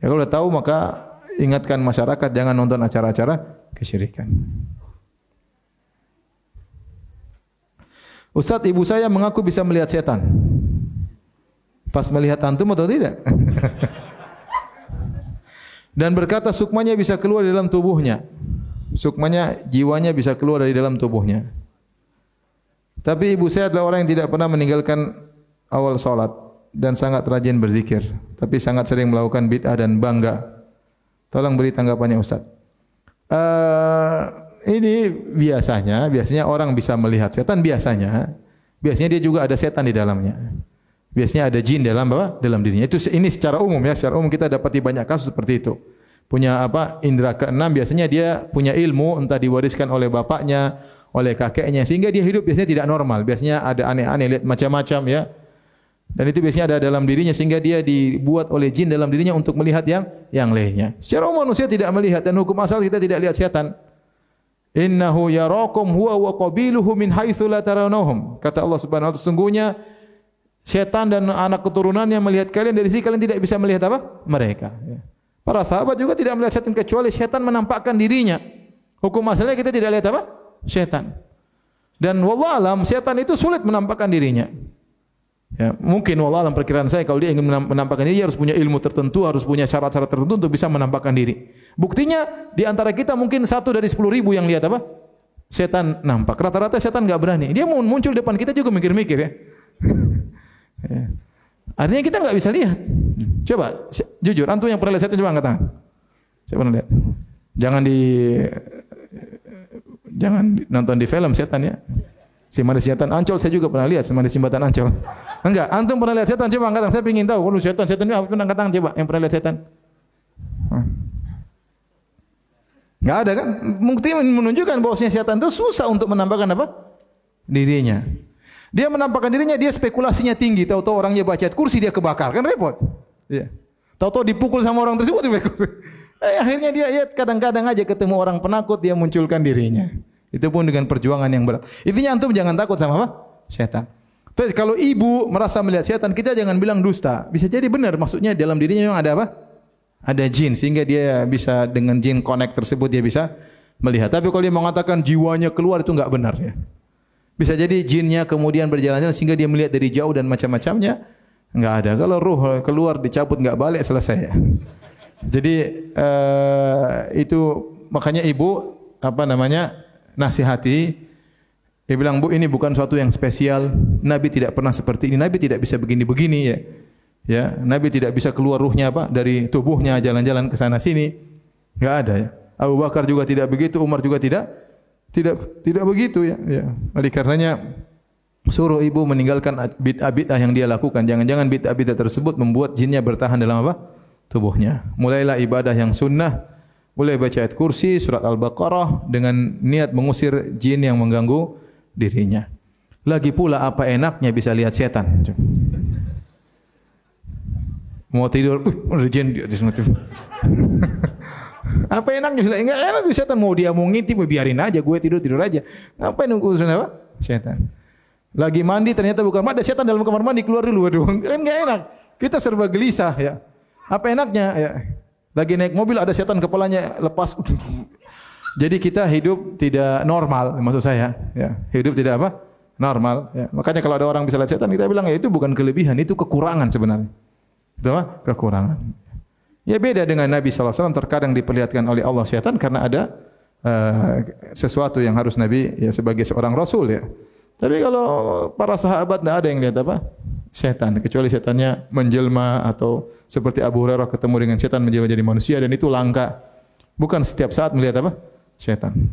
Ya kalau sudah tahu maka ingatkan masyarakat jangan nonton acara-acara kesyirikan. Ustaz, ibu saya mengaku bisa melihat setan. Pas melihat antum atau tidak? [LAUGHS] Dan berkata sukmanya bisa keluar dari dalam tubuhnya. Sukmanya, jiwanya bisa keluar dari dalam tubuhnya. Tapi ibu saya adalah orang yang tidak pernah meninggalkan awal salat dan sangat rajin berzikir, tapi sangat sering melakukan bid'ah dan bangga. Tolong beri tanggapannya Ustaz. Uh, ini biasanya, biasanya orang bisa melihat setan biasanya. Biasanya dia juga ada setan di dalamnya. Biasanya ada jin dalam apa? Dalam dirinya. Itu ini secara umum ya, secara umum kita dapat di banyak kasus seperti itu. Punya apa? Indra keenam biasanya dia punya ilmu entah diwariskan oleh bapaknya, oleh kakeknya sehingga dia hidup biasanya tidak normal. Biasanya ada aneh-aneh lihat macam-macam ya. Dan itu biasanya ada dalam dirinya sehingga dia dibuat oleh jin dalam dirinya untuk melihat yang yang lainnya. Secara umum manusia tidak melihat dan hukum asal kita tidak lihat setan. Innahu yarakum huwa wa qabiluhu min haitsu la tarawnahum. Kata Allah Subhanahu wa taala sesungguhnya setan dan anak keturunannya melihat kalian dari sini kalian tidak bisa melihat apa? Mereka. Ya. Para sahabat juga tidak melihat setan kecuali setan menampakkan dirinya. Hukum asalnya kita tidak lihat apa? Setan. Dan wallah alam setan itu sulit menampakkan dirinya. Ya, mungkin Allah dalam perkiraan saya kalau dia ingin menampakkan diri dia harus punya ilmu tertentu, harus punya syarat-syarat tertentu untuk bisa menampakkan diri. Buktinya di antara kita mungkin satu dari sepuluh ribu yang lihat apa? Setan nampak. Rata-rata setan enggak berani. Dia muncul depan kita juga mikir-mikir ya. [LAUGHS] ya. Artinya kita enggak bisa lihat. Coba jujur, antum yang pernah lihat setan coba angkat tangan. Saya pernah lihat. Jangan di jangan nonton di film setan ya. Si mana setan Ancol saya juga pernah lihat mana simbatan Ancol. Enggak, antum pernah lihat setan coba angkat tangan. Saya ingin tahu kalau setan setan apa pernah angkat tangan coba yang pernah lihat setan. Enggak ada kan? Bukti menunjukkan bahwasanya setan itu susah untuk menampakkan apa? Dirinya. Dia menampakkan dirinya, dia spekulasinya tinggi. Tahu-tahu orangnya baca ayat kursi dia kebakar, kan repot. Iya. Tahu-tahu dipukul sama orang tersebut, [LAUGHS] eh, akhirnya dia ya kadang-kadang aja ketemu orang penakut dia munculkan dirinya. Itu pun dengan perjuangan yang berat. Intinya antum jangan takut sama apa? Setan. Tapi kalau ibu merasa melihat setan, kita jangan bilang dusta. Bisa jadi benar, maksudnya dalam dirinya memang ada apa? Ada jin, sehingga dia bisa dengan jin connect tersebut dia bisa melihat. Tapi kalau dia mengatakan jiwanya keluar itu enggak benar ya. Bisa jadi jinnya kemudian berjalan-jalan sehingga dia melihat dari jauh dan macam-macamnya. Enggak ada. Kalau ruh keluar dicabut enggak balik selesai. Jadi uh, itu makanya ibu apa namanya nasihati. Dia bilang bu ini bukan suatu yang spesial. Nabi tidak pernah seperti ini. Nabi tidak bisa begini-begini ya. Ya Nabi tidak bisa keluar ruhnya apa dari tubuhnya jalan-jalan ke sana sini enggak ada ya. Abu Bakar juga tidak begitu Umar juga tidak tidak tidak begitu ya ya oleh karenanya suruh ibu meninggalkan bid'ah-bid'ah yang dia lakukan jangan-jangan bid'ah-bid'ah tersebut membuat jinnya bertahan dalam apa tubuhnya mulailah ibadah yang sunnah boleh baca ayat kursi surat Al-Baqarah dengan niat mengusir jin yang mengganggu dirinya. Lagi pula apa enaknya bisa lihat setan. Mau tidur, uh, ada jin di atas. [LAUGHS] apa enaknya bisa? Enggak enak bisa setan mau dia mau ngintip, biarin aja gue tidur tidur aja. Apa yang urusan apa? Setan. Lagi mandi ternyata bukan ada setan dalam kamar mandi keluar dulu. Aduh, [LAUGHS] kan enggak enak. Kita serba gelisah ya. Apa enaknya ya? Lagi naik mobil ada setan kepalanya lepas. [LAUGHS] Jadi kita hidup tidak normal maksud saya ya. Hidup tidak apa? Normal ya. Makanya kalau ada orang bisa lihat setan kita bilang ya itu bukan kelebihan, itu kekurangan sebenarnya. Itu apa? Kekurangan. Ya beda dengan Nabi SAW terkadang diperlihatkan oleh Allah setan karena ada uh, sesuatu yang harus Nabi ya sebagai seorang Rasul ya. Tapi kalau para sahabat tidak ada yang lihat apa? Setan. Kecuali setannya menjelma atau seperti Abu Hurairah ketemu dengan setan menjelma jadi manusia dan itu langka. Bukan setiap saat melihat apa? Setan.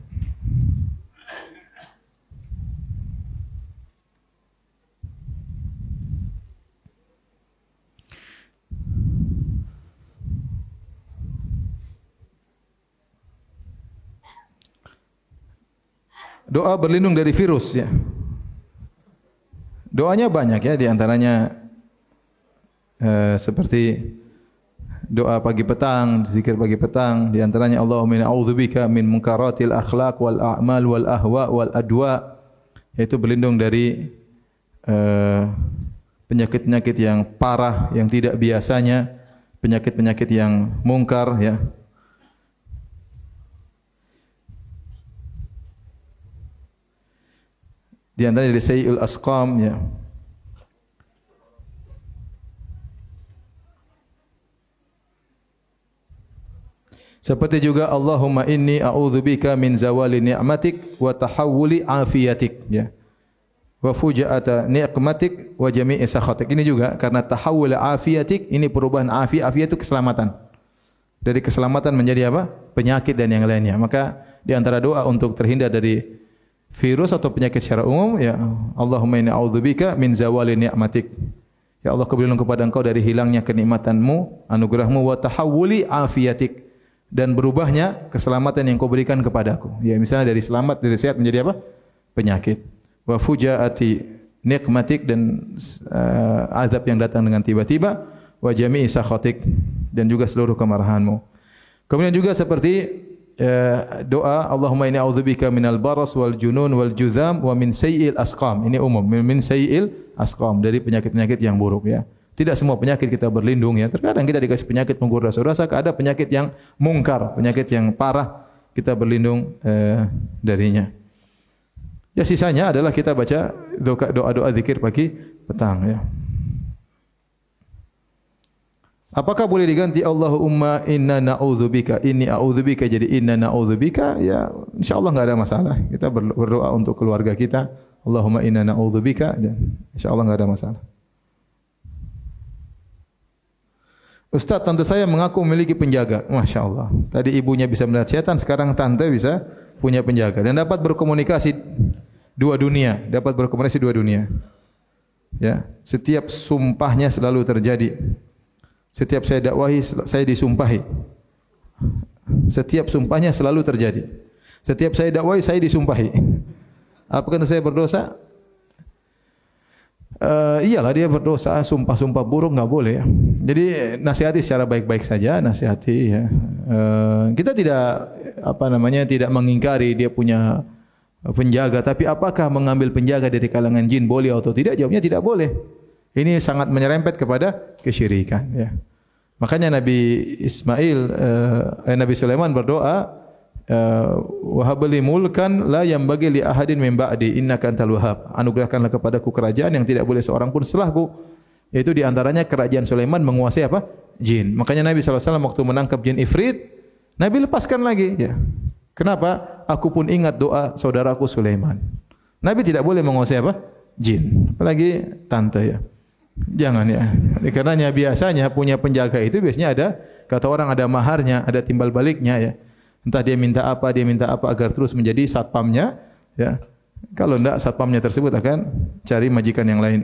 Doa berlindung dari virus ya. Doanya banyak ya di antaranya eh, seperti doa pagi petang, zikir pagi petang, di antaranya Allahumma inna a'udzubika min munkaratil akhlaq wal a'mal wal ahwa wal adwa yaitu berlindung dari eh, penyakit-penyakit yang parah yang tidak biasanya, penyakit-penyakit yang mungkar ya. Di antara dari Sayyidul Asqam ya. Seperti juga Allahumma inni a'udzubika min zawali ni'matik wa tahawuli afiyatik ya. Wa fujaata ni'matik wa jami'i sakhatik. Ini juga karena tahawul afiyatik ini perubahan afi afiyat itu keselamatan. Dari keselamatan menjadi apa? Penyakit dan yang lainnya. Maka di antara doa untuk terhindar dari virus atau penyakit secara umum ya Allahumma inni a'udzubika min zawali ni'matik. Ya Allah berlindung kepada engkau dari hilangnya kenikmatanmu anugerahmu wa tahawuli afiyatik. Dan berubahnya keselamatan yang kau berikan kepadaku ya misalnya dari selamat dari sehat menjadi apa? Penyakit. Wa fujaati nikmatik dan uh, azab yang datang dengan tiba-tiba. Wa jami'i sakhatik dan juga seluruh kemarahanmu. Kemudian juga seperti Ya, doa Allahumma inni a'udzubika minal baras wal junun wal juzam wa min sayyi'il asqam. Ini umum, min, min sayyi'il asqam dari penyakit-penyakit yang buruk ya. Tidak semua penyakit kita berlindung ya. Terkadang kita dikasih penyakit menggur rasa-rasa, ada penyakit yang mungkar, penyakit yang parah kita berlindung eh, darinya. Ya sisanya adalah kita baca doa-doa zikir pagi petang ya. Apakah boleh diganti Allahumma inna na'udzubika inni a'udzubika jadi inna na'udzubika ya insyaallah enggak ada masalah. Kita berdoa untuk keluarga kita. Allahumma inna na'udzubika dan insyaallah enggak ada masalah. Ustaz, tante saya mengaku memiliki penjaga. Masya Allah. Tadi ibunya bisa melihat setan, sekarang tante bisa punya penjaga. Dan dapat berkomunikasi dua dunia. Dapat berkomunikasi dua dunia. Ya, Setiap sumpahnya selalu terjadi. Setiap saya dakwahi, saya disumpahi. Setiap sumpahnya selalu terjadi. Setiap saya dakwahi, saya disumpahi. Apakah saya berdosa? Uh, iyalah dia berdosa, sumpah-sumpah buruk enggak boleh. Ya. Jadi nasihati secara baik-baik saja, nasihati. Ya. Uh, kita tidak apa namanya tidak mengingkari dia punya penjaga, tapi apakah mengambil penjaga dari kalangan jin boleh atau tidak? Jawabnya tidak boleh. Ini sangat menyerempet kepada kesyirikan. Ya. Makanya Nabi Ismail, uh, eh, Nabi Sulaiman berdoa, uh, wahabli mulkan la yang bagi li ahadin min ba'di innaka antal wahhab. Anugerahkanlah kepadaku kerajaan yang tidak boleh seorang pun setelahku. Yaitu di antaranya kerajaan Sulaiman menguasai apa? Jin. Makanya Nabi SAW waktu menangkap jin Ifrit, Nabi lepaskan lagi. Ya. Kenapa? Aku pun ingat doa saudaraku Sulaiman. Nabi tidak boleh menguasai apa? Jin. Apalagi tante ya. Jangan ya. Karena biasanya punya penjaga itu biasanya ada kata orang ada maharnya, ada timbal baliknya ya. Entah dia minta apa, dia minta apa agar terus menjadi satpamnya ya. Kalau tidak satpamnya tersebut akan cari majikan yang lain.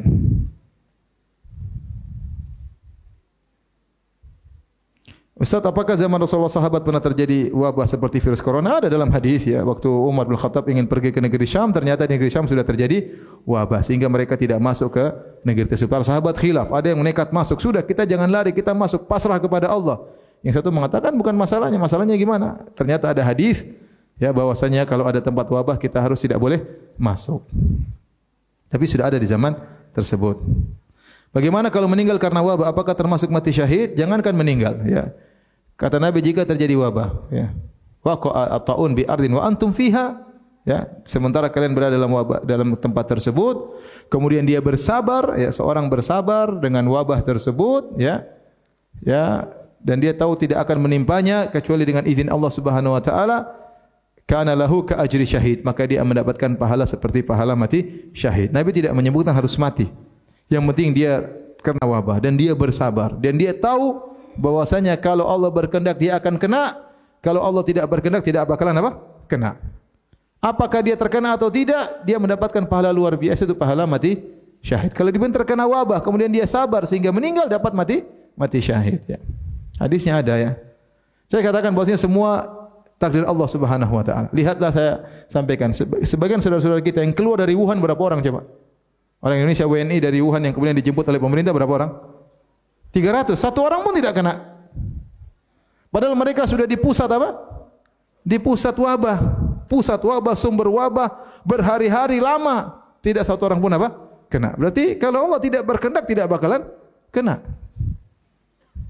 Ustaz, apakah zaman Rasulullah sahabat pernah terjadi wabah seperti virus corona? Ada dalam hadis ya, waktu Umar bin Khattab ingin pergi ke negeri Syam, ternyata di negeri Syam sudah terjadi wabah sehingga mereka tidak masuk ke negeri tersebut. Para sahabat khilaf, ada yang nekat masuk. Sudah, kita jangan lari, kita masuk, pasrah kepada Allah. Yang satu mengatakan bukan masalahnya, masalahnya gimana? Ternyata ada hadis ya bahwasanya kalau ada tempat wabah kita harus tidak boleh masuk. Tapi sudah ada di zaman tersebut. Bagaimana kalau meninggal karena wabah? Apakah termasuk mati syahid? Jangankan meninggal. Ya. Kata Nabi jika terjadi wabah. Ya. Waqa'a at-ta'un bi ardin wa antum fiha. Ya. Sementara kalian berada dalam wabah dalam tempat tersebut, kemudian dia bersabar, ya, seorang bersabar dengan wabah tersebut, ya. Ya, dan dia tahu tidak akan menimpanya kecuali dengan izin Allah Subhanahu wa taala kana lahu ka ajri syahid maka dia mendapatkan pahala seperti pahala mati syahid nabi tidak menyebutkan harus mati yang penting dia kena wabah dan dia bersabar dan dia tahu bahwasanya kalau Allah berkehendak dia akan kena, kalau Allah tidak berkehendak tidak bakalan apa? Kena. Apakah dia terkena atau tidak? Dia mendapatkan pahala luar biasa itu pahala mati syahid. Kalau dia terkena wabah kemudian dia sabar sehingga meninggal dapat mati mati syahid ya. Hadisnya ada ya. Saya katakan bahwasanya semua takdir Allah Subhanahu wa taala. Lihatlah saya sampaikan sebagian saudara-saudara kita yang keluar dari Wuhan berapa orang coba? Orang Indonesia WNI dari Wuhan yang kemudian dijemput oleh pemerintah berapa orang? 300. Satu orang pun tidak kena. Padahal mereka sudah di pusat apa? Di pusat wabah. Pusat wabah, sumber wabah, berhari-hari lama. Tidak satu orang pun apa? Kena. Berarti kalau Allah tidak berkendak, tidak bakalan kena.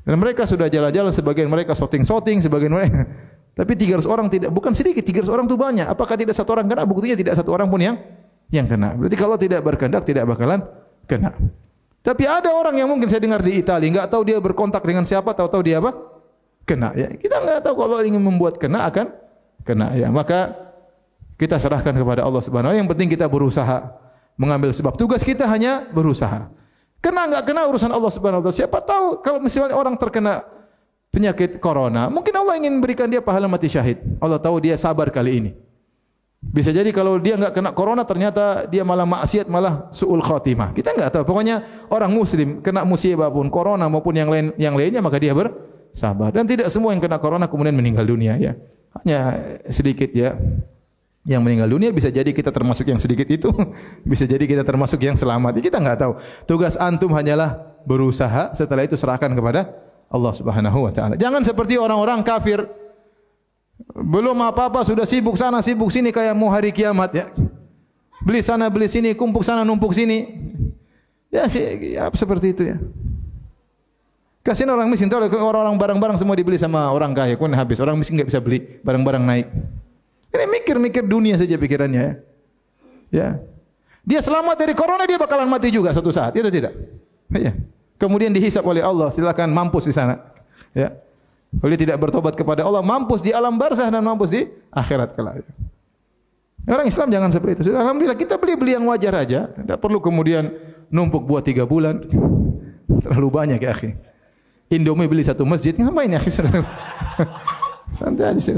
Dan mereka sudah jalan-jalan, sebagian mereka shooting-shooting, sebagian mereka. [LAUGHS] Tapi 300 orang tidak, bukan sedikit, 300 orang itu banyak. Apakah tidak satu orang kena? Buktinya tidak satu orang pun yang yang kena. Berarti kalau tidak berkehendak tidak bakalan kena. Tapi ada orang yang mungkin saya dengar di Italia enggak tahu dia berkontak dengan siapa, tahu-tahu dia apa? Kena ya. Kita enggak tahu kalau ingin membuat kena akan kena ya. Maka kita serahkan kepada Allah Subhanahu wa taala. Yang penting kita berusaha mengambil sebab. Tugas kita hanya berusaha. Kena enggak kena urusan Allah Subhanahu wa taala. Siapa tahu kalau misalnya orang terkena penyakit corona, mungkin Allah ingin berikan dia pahala mati syahid. Allah tahu dia sabar kali ini. Bisa jadi kalau dia enggak kena corona ternyata dia malah maksiat malah suul khatimah. Kita enggak tahu. Pokoknya orang muslim kena musibah pun corona maupun yang lain yang lainnya maka dia bersabar. Dan tidak semua yang kena corona kemudian meninggal dunia ya. Hanya sedikit ya. Yang meninggal dunia bisa jadi kita termasuk yang sedikit itu, [LAUGHS] bisa jadi kita termasuk yang selamat. Kita enggak tahu. Tugas antum hanyalah berusaha, setelah itu serahkan kepada Allah Subhanahu wa taala. Jangan seperti orang-orang kafir belum apa-apa sudah sibuk sana sibuk sini kayak mau hari kiamat ya. Beli sana beli sini, kumpul sana numpuk sini. Ya, ya seperti itu ya. Kasihan orang miskin tahu orang-orang barang-barang semua dibeli sama orang kaya, pun habis. Orang miskin enggak bisa beli, barang-barang naik. Ini mikir-mikir dunia saja pikirannya ya. Ya. Dia selamat dari corona dia bakalan mati juga satu saat, itu tidak? Ya. Kemudian dihisap oleh Allah, silakan mampus di sana. Ya. Kalau tidak bertobat kepada Allah, mampus di alam barzah dan mampus di akhirat kelak. Orang Islam jangan seperti itu. Alhamdulillah kita beli-beli yang wajar aja. Tidak perlu kemudian numpuk buat tiga bulan. [LAUGHS] Terlalu banyak ya akhi. Indomie beli satu masjid, ngapain ya akhi? [LAUGHS] Santai aja.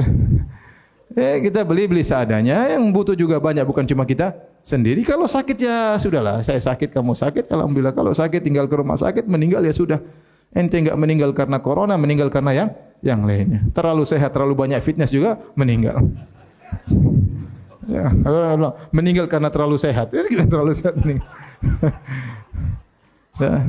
Eh, kita beli-beli seadanya. Yang butuh juga banyak, bukan cuma kita sendiri. Kalau sakit ya sudahlah. Saya sakit, kamu sakit. Alhamdulillah. Kalau sakit tinggal ke rumah sakit, meninggal ya sudah. Ente enggak meninggal karena corona, meninggal karena yang yang lainnya. Terlalu sehat, terlalu banyak fitness juga meninggal. Ya, meninggal karena terlalu sehat. [LAUGHS] Kita terlalu sehat ini. [LAUGHS] ya.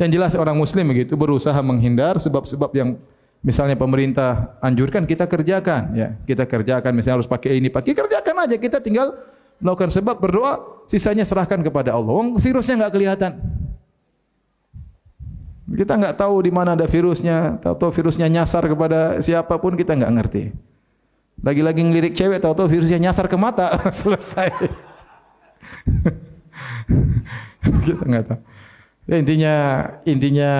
Yang jelas orang muslim begitu berusaha menghindar sebab-sebab yang misalnya pemerintah anjurkan kita kerjakan ya. Kita kerjakan misalnya harus pakai ini, pakai kerjakan aja. Kita tinggal melakukan sebab berdoa, sisanya serahkan kepada Allah. Virusnya enggak kelihatan. Kita enggak tahu di mana ada virusnya, tahu-tahu virusnya nyasar kepada siapapun kita enggak ngerti. Lagi-lagi ngelirik cewek, tahu-tahu virusnya nyasar ke mata, [LAUGHS] selesai. [LAUGHS] kita enggak tahu. Ya, intinya intinya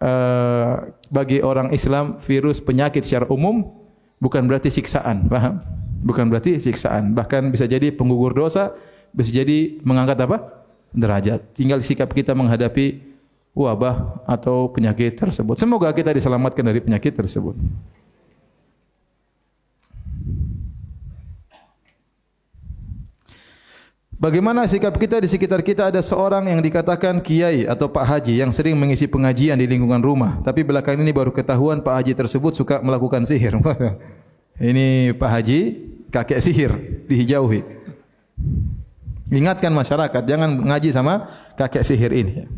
uh, bagi orang Islam virus penyakit secara umum bukan berarti siksaan, paham? Bukan berarti siksaan, bahkan bisa jadi penggugur dosa, bisa jadi mengangkat apa? derajat. Tinggal sikap kita menghadapi wabah atau penyakit tersebut. Semoga kita diselamatkan dari penyakit tersebut. Bagaimana sikap kita di sekitar kita ada seorang yang dikatakan kiai atau pak haji yang sering mengisi pengajian di lingkungan rumah. Tapi belakangan ini baru ketahuan pak haji tersebut suka melakukan sihir. [LAUGHS] ini pak haji kakek sihir dihijauhi. Ingatkan masyarakat jangan mengaji sama kakek sihir ini.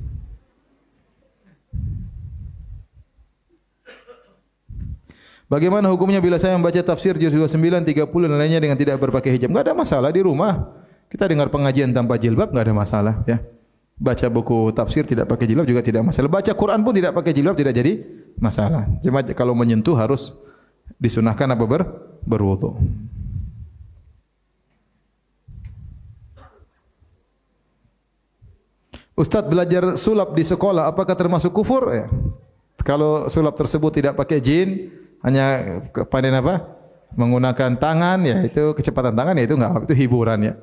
Bagaimana hukumnya bila saya membaca tafsir juz 29, 30 dan lainnya dengan tidak berpakai hijab? Enggak ada masalah di rumah. Kita dengar pengajian tanpa jilbab enggak ada masalah ya. baca buku tafsir tidak pakai jilbab juga tidak masalah. Baca Quran pun tidak pakai jilbab tidak jadi masalah. Cuma kalau menyentuh harus disunahkan apa ber berwudu. Ustaz belajar sulap di sekolah apakah termasuk kufur? Ya. Kalau sulap tersebut tidak pakai jin, hanya pandai apa? Menggunakan tangan ya itu kecepatan tangan ya itu enggak itu hiburan ya.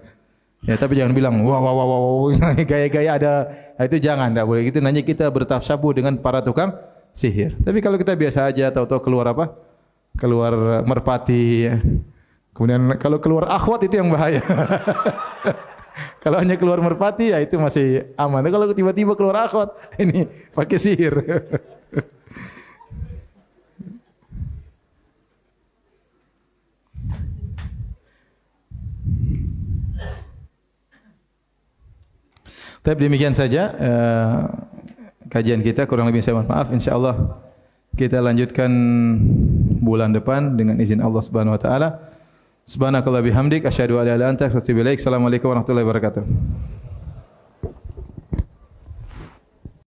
Ya tapi jangan bilang wah wah wah wah [LAUGHS] gaya-gaya ada itu jangan enggak boleh gitu nanya kita bertafsabuh dengan para tukang sihir. Tapi kalau kita biasa aja tahu-tahu keluar apa? Keluar merpati ya. Kemudian kalau keluar akhwat itu yang bahaya. [LAUGHS] Kalau hanya keluar merpati ya itu masih aman. Kalau tiba-tiba keluar akhwat [LAUGHS] ini pakai sihir. Tapi demikian saja uh, kajian kita kurang lebih saya mohon maaf insyaallah kita lanjutkan bulan depan dengan izin Allah Subhanahu wa taala. Subhanakallah bihamdik asyhadu an la ilaha illa anta astaghfiruka wa atubu ilaik. Assalamualaikum warahmatullahi wabarakatuh.